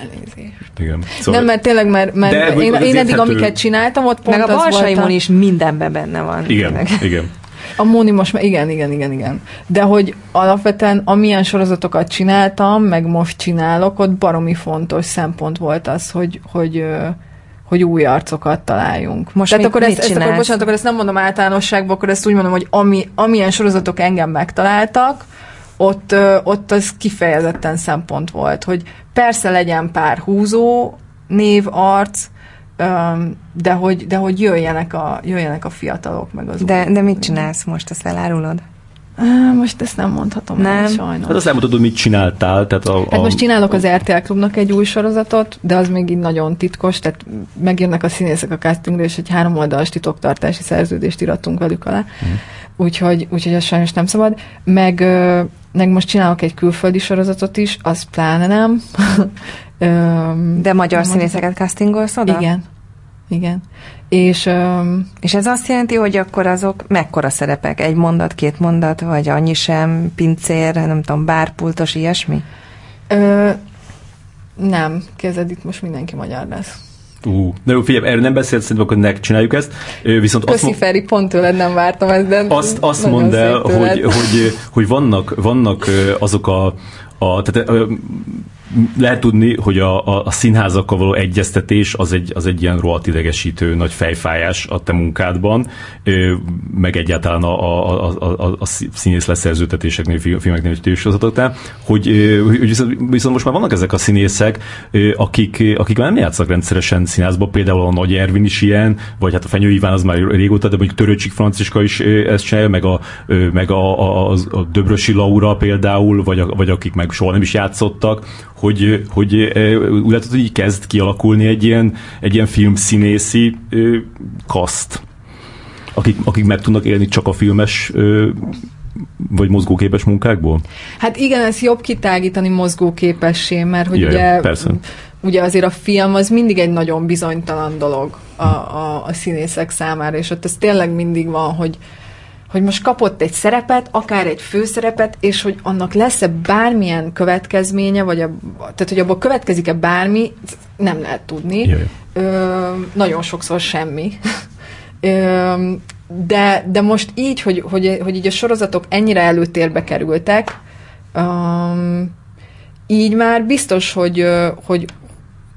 Elnézést. Igen. Szóval, nem, mert tényleg, mert, mert de, én, én eddig, amiket csináltam, ott pont Meg a Balsaimon is mindenben benne van. Igen, tényleg. igen. A Móni most már, igen, igen, igen, igen. De hogy alapvetően amilyen sorozatokat csináltam, meg most csinálok, ott baromi fontos szempont volt az, hogy, hogy hogy új arcokat találjunk. Most Tehát mit, akkor, mit ezt, ezt, akkor, bocsánat, akkor ezt nem mondom általánosságban, akkor ezt úgy mondom, hogy ami, amilyen sorozatok engem megtaláltak, ott, ott az kifejezetten szempont volt, hogy persze legyen pár húzó, név, arc, de hogy, de hogy jöjjenek, a, jöjjenek a fiatalok meg az De, de mit csinálsz most, ezt elárulod? Most ezt nem mondhatom nem. el, sajnos. Hát azt nem hogy mit csináltál. Tehát a, a... Hát most csinálok az RTL Klubnak egy új sorozatot, de az még így nagyon titkos, tehát megjönnek a színészek a castingre, és egy három oldalas titoktartási szerződést iratunk velük alá. Hmm. Úgyhogy, úgyhogy az sajnos nem szabad. Meg, meg most csinálok egy külföldi sorozatot is, az pláne nem. De magyar színészeket castingolsz oda? Igen. Igen. És, um, és ez azt jelenti, hogy akkor azok mekkora szerepek? Egy mondat, két mondat, vagy annyi sem, pincér, nem tudom, bárpultos, ilyesmi? Ö, nem, kezded itt most mindenki magyar lesz. Uh, na jó, figyelj, erről nem beszélt, szerintem akkor ne csináljuk ezt. Viszont Köszi azt Feri, pont tőled nem vártam ezt, de Azt, azt mondd el, hogy, hogy, hogy vannak, vannak azok a, a tehát, lehet tudni, hogy a, a, a színházakkal való egyeztetés az egy, az egy ilyen rohadt idegesítő nagy fejfájás a te munkádban, meg egyáltalán a, a, a, a, a színész leszerzőtetéseknél, filmeknél, tévésorozatoknál, hogy, hogy viszont, viszont most már vannak ezek a színészek, akik, akik már nem játszanak rendszeresen színházba, például a Nagy Ervin is ilyen, vagy hát a Fenyő Iván az már régóta, de mondjuk Törőcsik Franciska is ezt csinálja, meg a, meg a, a, a Döbrösi Laura például, vagy, a, vagy akik meg soha nem is játszottak, hogy, hogy úgy látod, hogy így kezd kialakulni egy ilyen, egy ilyen filmszínészi kaszt, akik, akik meg tudnak élni csak a filmes vagy mozgóképes munkákból? Hát igen, ez jobb kitágítani mozgóképessé, mert hogy Jaj, ugye, persze. ugye azért a film az mindig egy nagyon bizonytalan dolog a, a, a színészek számára, és ott ez tényleg mindig van, hogy, hogy most kapott egy szerepet, akár egy főszerepet, és hogy annak lesz-e bármilyen következménye, vagy a, tehát hogy abból következik-e bármi, nem lehet tudni. Ö, nagyon sokszor semmi. Ö, de, de most így, hogy, hogy, hogy így a sorozatok ennyire előtérbe kerültek, um, így már biztos, hogy, hogy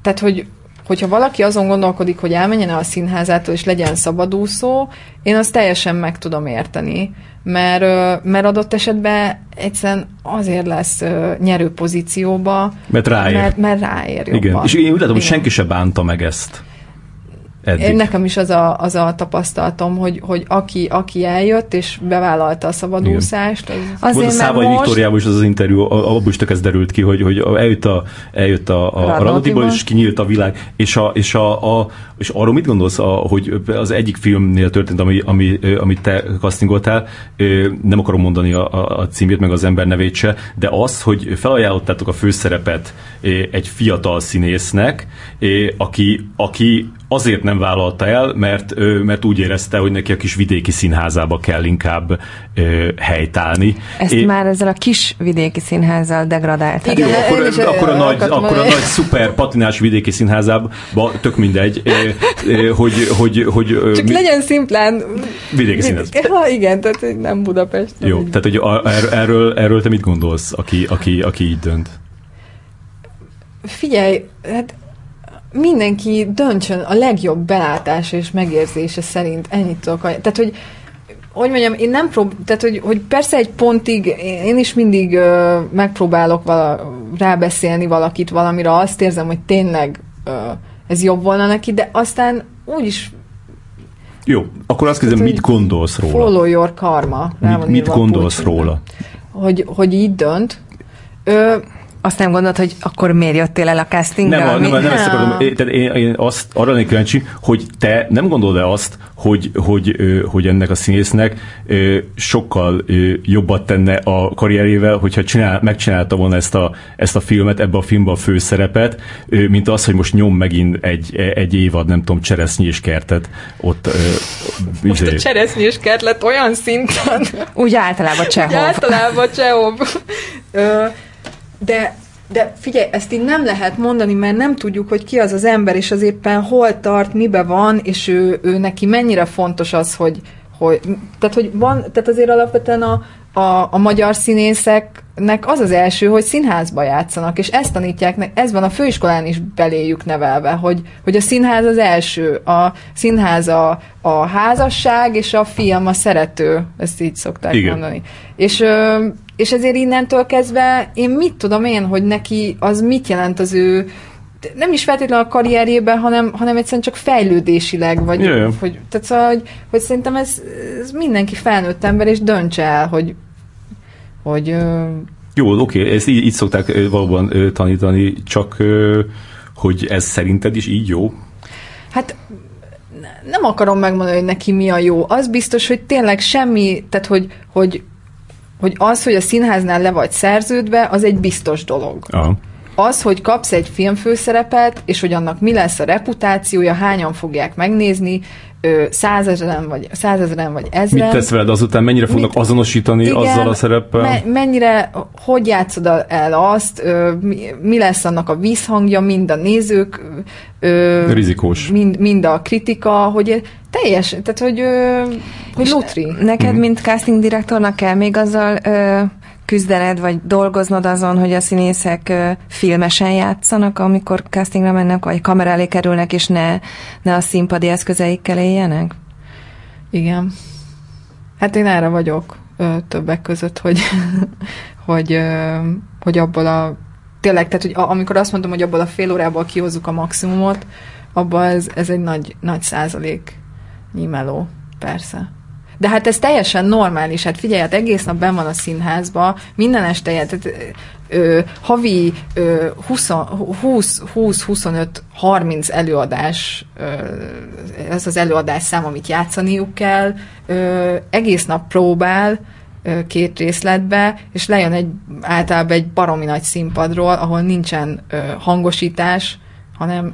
tehát, hogy hogyha valaki azon gondolkodik, hogy elmenjen a színházától és legyen szabadúszó, én azt teljesen meg tudom érteni, mert, mert adott esetben egyszerűen azért lesz nyerő pozícióba, mert ráér. Mert, mert ráér jobban. Igen, és én úgy látom, hogy senki se bánta meg ezt. Eddig. Én nekem is az a, az a tapasztalatom, hogy, hogy aki, aki eljött és bevállalta a szabadúszást. Az... Azért, Volt a Szávai most... Viktoriával is az, az interjú, abból is ez derült ki, hogy, hogy eljött a, eljött a, a, a Radnotiból, és kinyílt a világ. És, a, és, a, a, és arról mit gondolsz, a, hogy az egyik filmnél történt, ami, ami, amit te castingoltál, nem akarom mondani a, a, a címét, meg az ember nevét se, de az, hogy felajánlottátok a főszerepet egy fiatal színésznek, aki, aki azért nem vállalta el, mert, mert úgy érezte, hogy neki a kis vidéki színházába kell inkább helytállni. Ezt é, már ezzel a kis vidéki színházzal degradált. Igen, Jó, akkor, akkor, akkor, a nagy, akkor a nagy szuper patinás vidéki színházába, tök mindegy, hogy, hogy, hogy Csak mi, legyen szimplán vidéki színház. Ha, igen, tehát nem Budapest. Jó, így. tehát hogy erről, erről te mit gondolsz, aki, aki, aki így dönt? Figyelj, hát mindenki döntsön a legjobb belátása és megérzése szerint. Ennyit tudok. Tehát, hogy hogy mondjam, én nem prób... Tehát, hogy, hogy persze egy pontig én is mindig uh, megpróbálok vala, rábeszélni valakit valamire, azt érzem, hogy tényleg uh, ez jobb volna neki, de aztán úgyis jó, akkor azt kérdezem, mit gondolsz róla? Follow your karma. Mit, mit gondolsz róla? Hogy, hogy így dönt. Ö, azt nem gondolod, hogy akkor miért jöttél el a castingra? Nem, nem, nem, nem ezt akarom. Én, én, én azt, arra lennék kíváncsi, hogy te nem gondolod-e azt, hogy, hogy, hogy ennek a színésznek sokkal jobbat tenne a karrierével, hogyha csinál, megcsinálta volna ezt a, ezt a filmet, ebbe a filmbe a főszerepet, mint az, hogy most nyom megint egy, egy évad, nem tudom, cseresznyi és kertet ott. Most izé. a cseresznyi és kert lett olyan szinten. Úgy általában Csehov. Úgy általában Csehov. De, de figyelj, ezt így nem lehet mondani, mert nem tudjuk, hogy ki az az ember, és az éppen hol tart, mibe van, és ő, ő neki mennyire fontos az, hogy, hogy tehát, hogy van, tehát azért alapvetően a, a, a magyar színészeknek az az első, hogy színházba játszanak, és ezt tanítják, ez van a főiskolán is beléjük nevelve, hogy, hogy a színház az első, a színház a, a házasság, és a film a szerető, ezt így szokták Igen. mondani. És és ezért innentől kezdve én mit tudom én, hogy neki az mit jelent az ő nem is feltétlenül a karrierjében, hanem, hanem egyszerűen csak fejlődésileg, vagy Jaj. hogy, tehát szóval, hogy, hogy szerintem ez, ez mindenki felnőtt ember, és döntse el, hogy, hogy jó, oké, ezt így, így szokták valóban tanítani, csak hogy ez szerinted is így jó? Hát nem akarom megmondani, hogy neki mi a jó. Az biztos, hogy tényleg semmi, tehát hogy, hogy, hogy az, hogy a színháznál le vagy szerződve, az egy biztos dolog. Aha. Az, hogy kapsz egy filmfőszerepet, és hogy annak mi lesz a reputációja, hányan fogják megnézni, százezeren vagy, százezeren vagy ezeren. Mit tesz veled azután? Mennyire fognak Mit, azonosítani igen, azzal a szereppel? Me, mennyire, hogy játszod el azt, mi, mi lesz annak a vízhangja, mind a nézők, Rizikós. Mind, mind a kritika, hogy teljes, tehát hogy, hogy lutri. Neked, mm. mint casting direktornak kell még azzal küzdened, vagy dolgoznod azon, hogy a színészek filmesen játszanak, amikor castingra mennek, vagy kamera elé kerülnek, és ne, ne a színpadi eszközeikkel éljenek? Igen. Hát én erre vagyok ö, többek között, hogy, hogy, ö, hogy abból a tényleg, tehát hogy amikor azt mondom, hogy abból a fél órából kihozzuk a maximumot, abban ez, ez egy nagy, nagy százalék nyímeló, persze. De hát ez teljesen normális. Hát figyelj, hát egész nap ben van a színházba, minden este, tehát, ö, havi 20-25-30 előadás, ö, ez az előadás szám, amit játszaniuk kell, ö, egész nap próbál, két részletbe, és lejön egy általában egy baromi nagy színpadról, ahol nincsen ö, hangosítás, hanem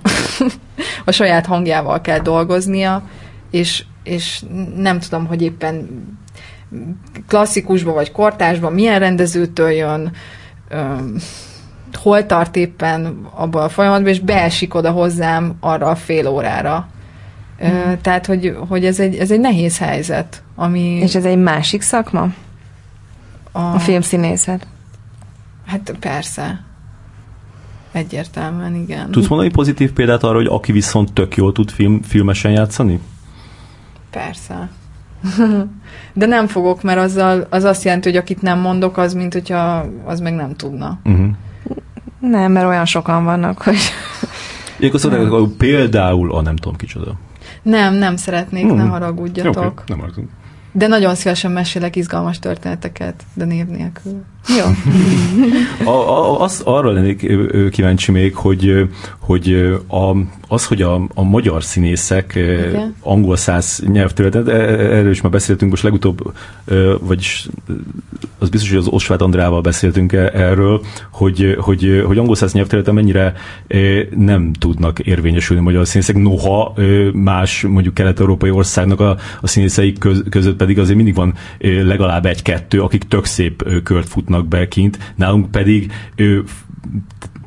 a saját hangjával kell dolgoznia, és és nem tudom, hogy éppen klasszikusban vagy kortásban milyen rendezőtől jön, hol tart éppen abban a folyamatban, és beesik oda hozzám arra a fél órára. Mm. Tehát, hogy, hogy ez, egy, ez egy nehéz helyzet. Ami... És ez egy másik szakma? A, a filmszínészet? Hát persze. Egyértelműen, igen. Tudsz mondani pozitív példát arra, hogy aki viszont tök jól tud film, filmesen játszani? Persze. De nem fogok, mert azzal, az azt jelenti, hogy akit nem mondok, az, mint hogyha az meg nem tudna. Uh-huh. Nem, mert olyan sokan vannak, hogy... Ilyenkor szokták, például a nem tudom kicsoda. Nem, nem szeretnék, uh-huh. ne haragudjatok. Okay, nem haragudunk. De nagyon szívesen mesélek izgalmas történeteket, de név nélkül. Jó. a, a, az, arra lennék kíváncsi még, hogy, hogy a, az, hogy a, a magyar színészek okay. angol száz nyelvterületen, e, erről is már beszéltünk most legutóbb, vagyis az biztos, hogy az Osvát Andrával beszéltünk e, erről, hogy, hogy, hogy angol száz nyelvterületen mennyire nem tudnak érvényesülni magyar színészek, noha más mondjuk kelet-európai országnak a, a színészei köz, között pedig azért mindig van legalább egy-kettő, akik tök szép kört futnak be kint, nálunk pedig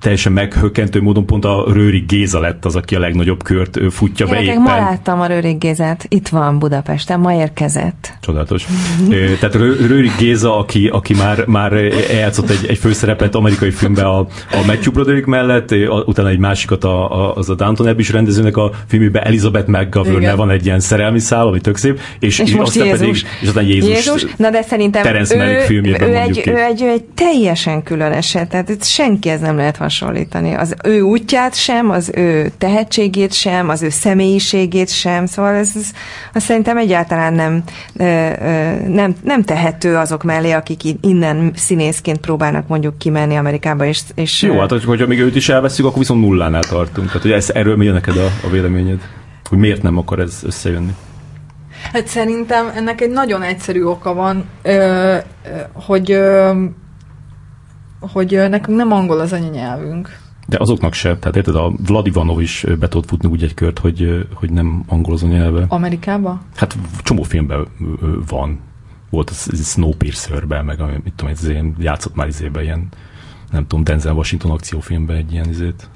teljesen meghökkentő módon pont a Rőri Géza lett az, aki a legnagyobb kört futja Gyerekek, be éppen. ma láttam a Rőri Gézát, itt van Budapesten, ma érkezett. Csodálatos. Tehát Rőri Géza, aki, aki már, már eljátszott egy, egy főszerepet amerikai filmben a, a Matthew Broderick mellett, utána egy másikat a, a, az a Downton Abbey rendezőnek a filmében Elizabeth McGovern van egy ilyen szerelmi szál, ami tök szép, és, és most aztán Jézus. pedig, és aztán Jézus, Jézus. Na de szerintem Terence ő, ő, ő, egy, ő, egy, ő egy teljesen külön eset, tehát itt senki ez nem lehet hasonlítani. Az ő útját sem, az ő tehetségét sem, az ő személyiségét sem, szóval ez, ez az szerintem egyáltalán nem, nem, nem tehető azok mellé, akik innen színészként próbálnak mondjuk kimenni Amerikába. És, és Jó, hát hogyha még őt is elveszünk, akkor viszont nullánál tartunk. Tehát, hogy ez, erről mi neked a, a véleményed? Hogy miért nem akar ez összejönni? Hát szerintem ennek egy nagyon egyszerű oka van, ö, hogy ö, hogy nekünk nem angol az anyanyelvünk. De azoknak se. Tehát érted, a Vladivanov is be tudott futni úgy egy kört, hogy, hogy nem angol az anyanyelve. Amerikában? Hát csomó filmben van. Volt a Snowpiercer-ben, meg mit tudom, ez ilyen, játszott már izébe ilyen, nem tudom, Denzel Washington akciófilmben egy ilyen izét.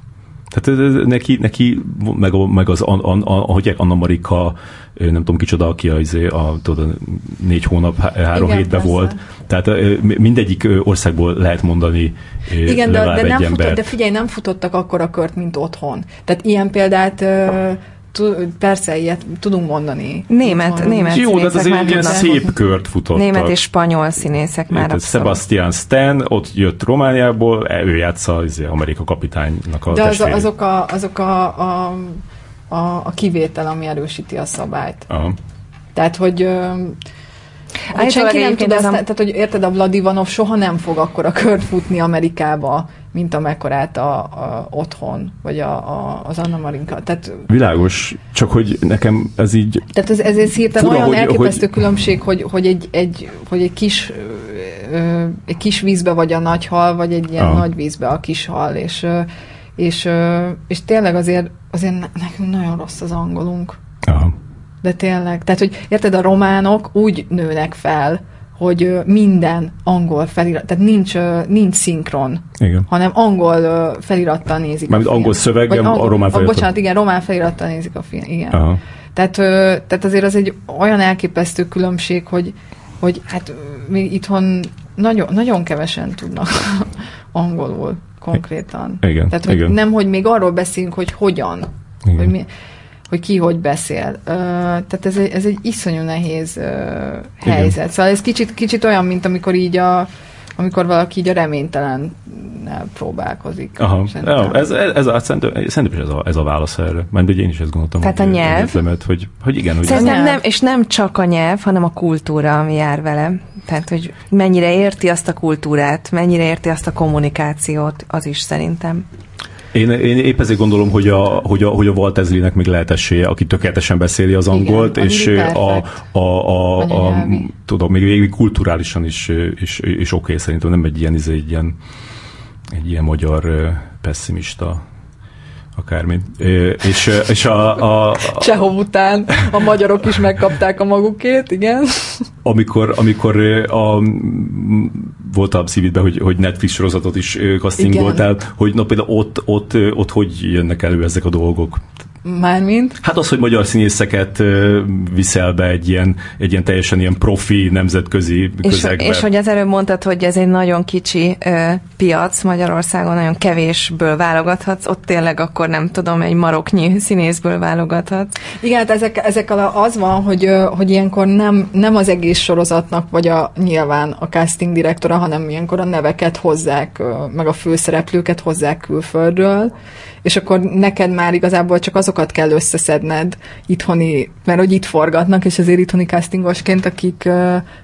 Tehát neki, neki meg, meg az, a, a, a, ahogy Anna Marika, nem tudom kicsoda, aki a, izé, a, tudod, négy hónap, három Igen, hétben persze. volt. Tehát mindegyik országból lehet mondani Igen, de, de, nem futott, de figyelj, nem futottak akkor a kört, mint otthon. Tehát ilyen példát persze, ilyet tudunk mondani. Német, német Jó, de azért egy ilyen szép kört futottak. Német és spanyol színészek már abszolút. Sebastian Stan, ott jött Romániából, e, ő játsza az Amerika kapitánynak a De az, azok, a, azok a, a, a, a kivétel, ami erősíti a szabályt. Aha. Tehát, hogy hogy senki nem tud azt, tehát, hogy érted, a Vladivanov soha nem fog akkor a kört futni Amerikába, mint amekkorát a, a otthon, vagy a, a, az Anna Marinka. Tehát, Világos, csak hogy nekem ez így... Tehát ez, ez, ez hirtelen olyan hogy, elképesztő hogy, különbség, hogy, hogy, egy, egy, hogy egy kis ö, egy kis vízbe vagy a nagy hal, vagy egy ilyen Aha. nagy vízbe a kis hal, és, és, és tényleg azért, azért nekünk nagyon rossz az angolunk. Aha. De tényleg, tehát, hogy érted, a románok úgy nőnek fel, hogy minden angol felirat, tehát nincs, nincs szinkron, igen. hanem angol felirattal nézik Mármint angol szöveggel, a román felirattal. Bocsánat, igen, román felirattal nézik a film, igen. Aha. Tehát, tehát azért az egy olyan elképesztő különbség, hogy, hogy hát még itthon nagyon, nagyon kevesen tudnak angolul konkrétan. Igen, Tehát, hogy igen. nem, hogy még arról beszélünk, hogy hogyan, igen. hogy mi, hogy ki hogy beszél. Uh, tehát ez egy, ez egy iszonyú nehéz uh, helyzet. Igen. Szóval ez kicsit, kicsit olyan, mint amikor így a amikor valaki így a reménytelen próbálkozik. Aha. Ja, ez, ez, ez, a, szerintem, szerintem ez a, ez a válasz erre. Mert ugye én is ezt gondoltam. Tehát hogy, a nyelv? Egyetemet, hogy, hogy igen. Hogy szerintem nem, és nem csak a nyelv, hanem a kultúra, ami jár vele. Tehát, hogy mennyire érti azt a kultúrát, mennyire érti azt a kommunikációt, az is szerintem. Én, én épp ezért gondolom, hogy a, hogy a, hogy a Walt Ezlinek még lehet esélye, aki tökéletesen beszéli az angolt, Igen, és a, a, a, a, a, tudom, még végig kulturálisan is, is, is oké, okay, szerintem nem egy ilyen, egy ilyen, egy ilyen magyar pessimista akármi. És, és a, a, a... Csehov után a magyarok is megkapták a magukét, igen. Amikor, amikor a, volt a szívidben, hogy, hogy Netflix sorozatot is castingoltál, hogy na például ott, ott, ott hogy jönnek elő ezek a dolgok? Mármint? Hát az, hogy magyar színészeket viszel be egy ilyen, egy ilyen teljesen ilyen profi nemzetközi közegbe. És, és hogy az előbb mondtad, hogy ez egy nagyon kicsi ö, piac Magyarországon, nagyon kevésből válogathatsz, ott tényleg akkor nem tudom, egy maroknyi színészből válogathatsz. Igen, hát ezek, ezekkel az van, hogy, hogy ilyenkor nem, nem az egész sorozatnak, vagy a nyilván a casting direktora, hanem ilyenkor a neveket hozzák, meg a főszereplőket hozzák külföldről, és akkor neked már igazából csak azokat kell összeszedned itthoni, mert hogy itt forgatnak, és azért itthoni castingosként, akik,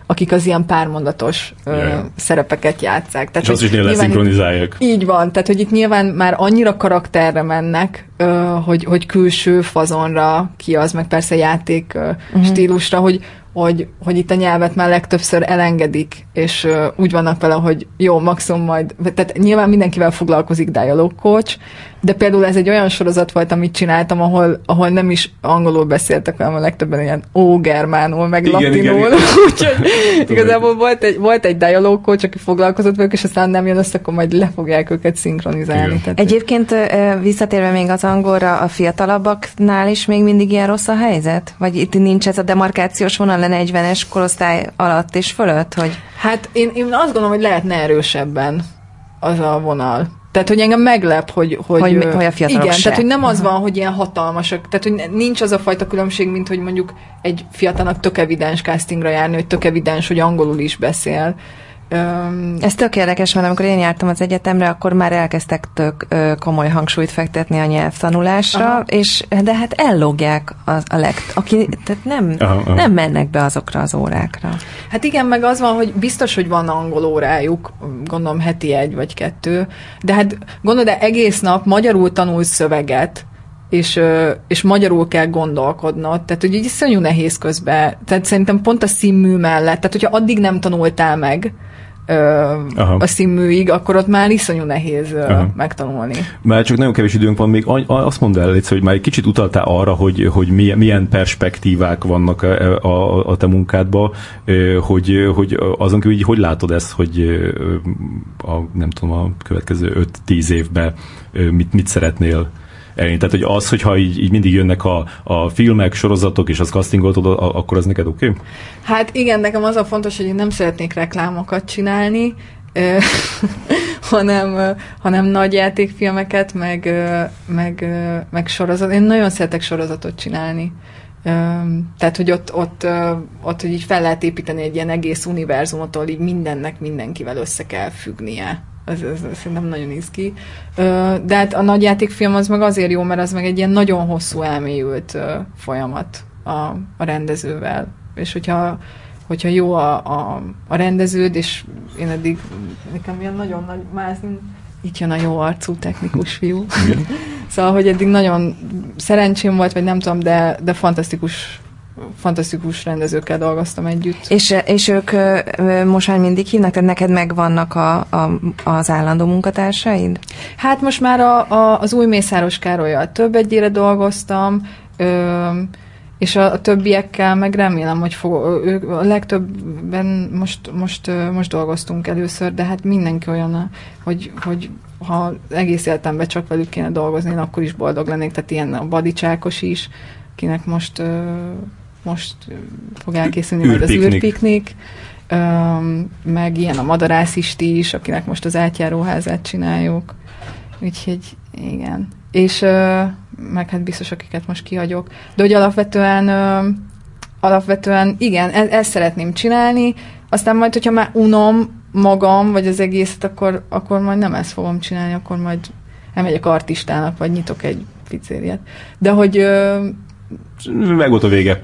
akik az ilyen pármondatos yeah. szerepeket játszák. Tehát, és azt is szinkronizálják. Így van, tehát hogy itt nyilván már annyira karakterre mennek, hogy, hogy külső fazonra ki az, meg persze játék uh-huh. stílusra, hogy, hogy, hogy itt a nyelvet már legtöbbször elengedik, és uh, úgy vannak vele, hogy jó, maximum majd, tehát nyilván mindenkivel foglalkozik dialog coach, de például ez egy olyan sorozat volt, amit csináltam, ahol, ahol nem is angolul beszéltek, hanem a legtöbben ilyen ó-germánul, meg igen, latinul, úgyhogy igazából volt egy, volt egy dialog coach, aki foglalkozott velük, és aztán nem jön össze, akkor majd le fogják őket szinkronizálni. Tehát, Egyébként visszatérve még az angolra, a fiatalabbaknál is még mindig ilyen rossz a helyzet? Vagy itt nincs ez a demarkációs vonal a 40-es korosztály alatt és fölött? Hogy... Hát én, én azt gondolom, hogy lehetne erősebben az a vonal. Tehát, hogy engem meglep, hogy... Hogy, hogy, hogy a fiatalok Igen, se. tehát, hogy nem az van, hogy ilyen hatalmasak. Tehát, hogy nincs az a fajta különbség, mint hogy mondjuk egy fiatalnak tök evidens castingra járni, hogy tök evidens, hogy angolul is beszél. Ez tök érdekes, mert amikor én jártam az egyetemre, akkor már elkezdtek tök komoly hangsúlyt fektetni a nyelvtanulásra, aha. és de hát ellogják a, a legt, aki, tehát nem, aha, aha. nem mennek be azokra az órákra. Hát igen, meg az van, hogy biztos, hogy van angol órájuk, gondolom heti egy vagy kettő, de hát gondolod, de egész nap magyarul tanulsz szöveget, és, és magyarul kell gondolkodnod. Tehát, hogy így iszonyú nehéz közben. Tehát szerintem pont a színmű mellett, tehát hogyha addig nem tanultál meg, Aha. a színműig, akkor ott már iszonyú nehéz Aha. megtanulni. Már csak nagyon kevés időnk van, még azt mondd el, hogy már egy kicsit utaltál arra, hogy, hogy milyen, perspektívák vannak a, a, a te munkádban, hogy, hogy azon kívül, hogy látod ezt, hogy a, nem tudom, a következő 5-10 évben mit, mit szeretnél elérni. Tehát, hogy az, hogyha így, így mindig jönnek a, a filmek, sorozatok, és az castingoltod, akkor az neked oké? Okay? Hát igen, nekem az a fontos, hogy én nem szeretnék reklámokat csinálni, hanem, hanem nagy játékfilmeket, meg, meg, meg sorozat. Én nagyon szeretek sorozatot csinálni. Tehát, hogy ott, ott, ott, hogy így fel lehet építeni egy ilyen egész univerzumot, ahol így mindennek mindenkivel össze kell függnie ez, ez, ez szerintem nagyon izgi. De hát a nagyjátékfilm az meg azért jó, mert az meg egy ilyen nagyon hosszú elmélyült folyamat a, a rendezővel. És hogyha, hogyha jó a, a, a rendeződ, és én eddig nekem ilyen nagyon nagy mázni itt jön a jó arcú technikus fiú. szóval, hogy eddig nagyon szerencsém volt, vagy nem tudom, de, de fantasztikus fantasztikus rendezőkkel dolgoztam együtt. És, és ők most már mindig hívnak, tehát neked megvannak a, a, az állandó munkatársaid? Hát most már a, a, az új Mészáros Károlyal több egyére dolgoztam, ö, és a, a többiekkel meg remélem, hogy fog, ők a legtöbben most, most, most dolgoztunk először, de hát mindenki olyan, hogy, hogy ha egész életemben csak velük kéne dolgozni, én akkor is boldog lennék, tehát ilyen a Badicsákos is, kinek most most fog elkészülni majd az űrpiknik, meg ilyen a madarászist is, akinek most az átjáróházát csináljuk. Úgyhogy igen. És meg hát biztos, akiket most kihagyok. De hogy alapvetően alapvetően igen, e- ezt szeretném csinálni, aztán majd, hogyha már unom magam, vagy az egészet, akkor, akkor majd nem ezt fogom csinálni, akkor majd elmegyek artistának, vagy nyitok egy pizzériát. De hogy... Meg volt a vége.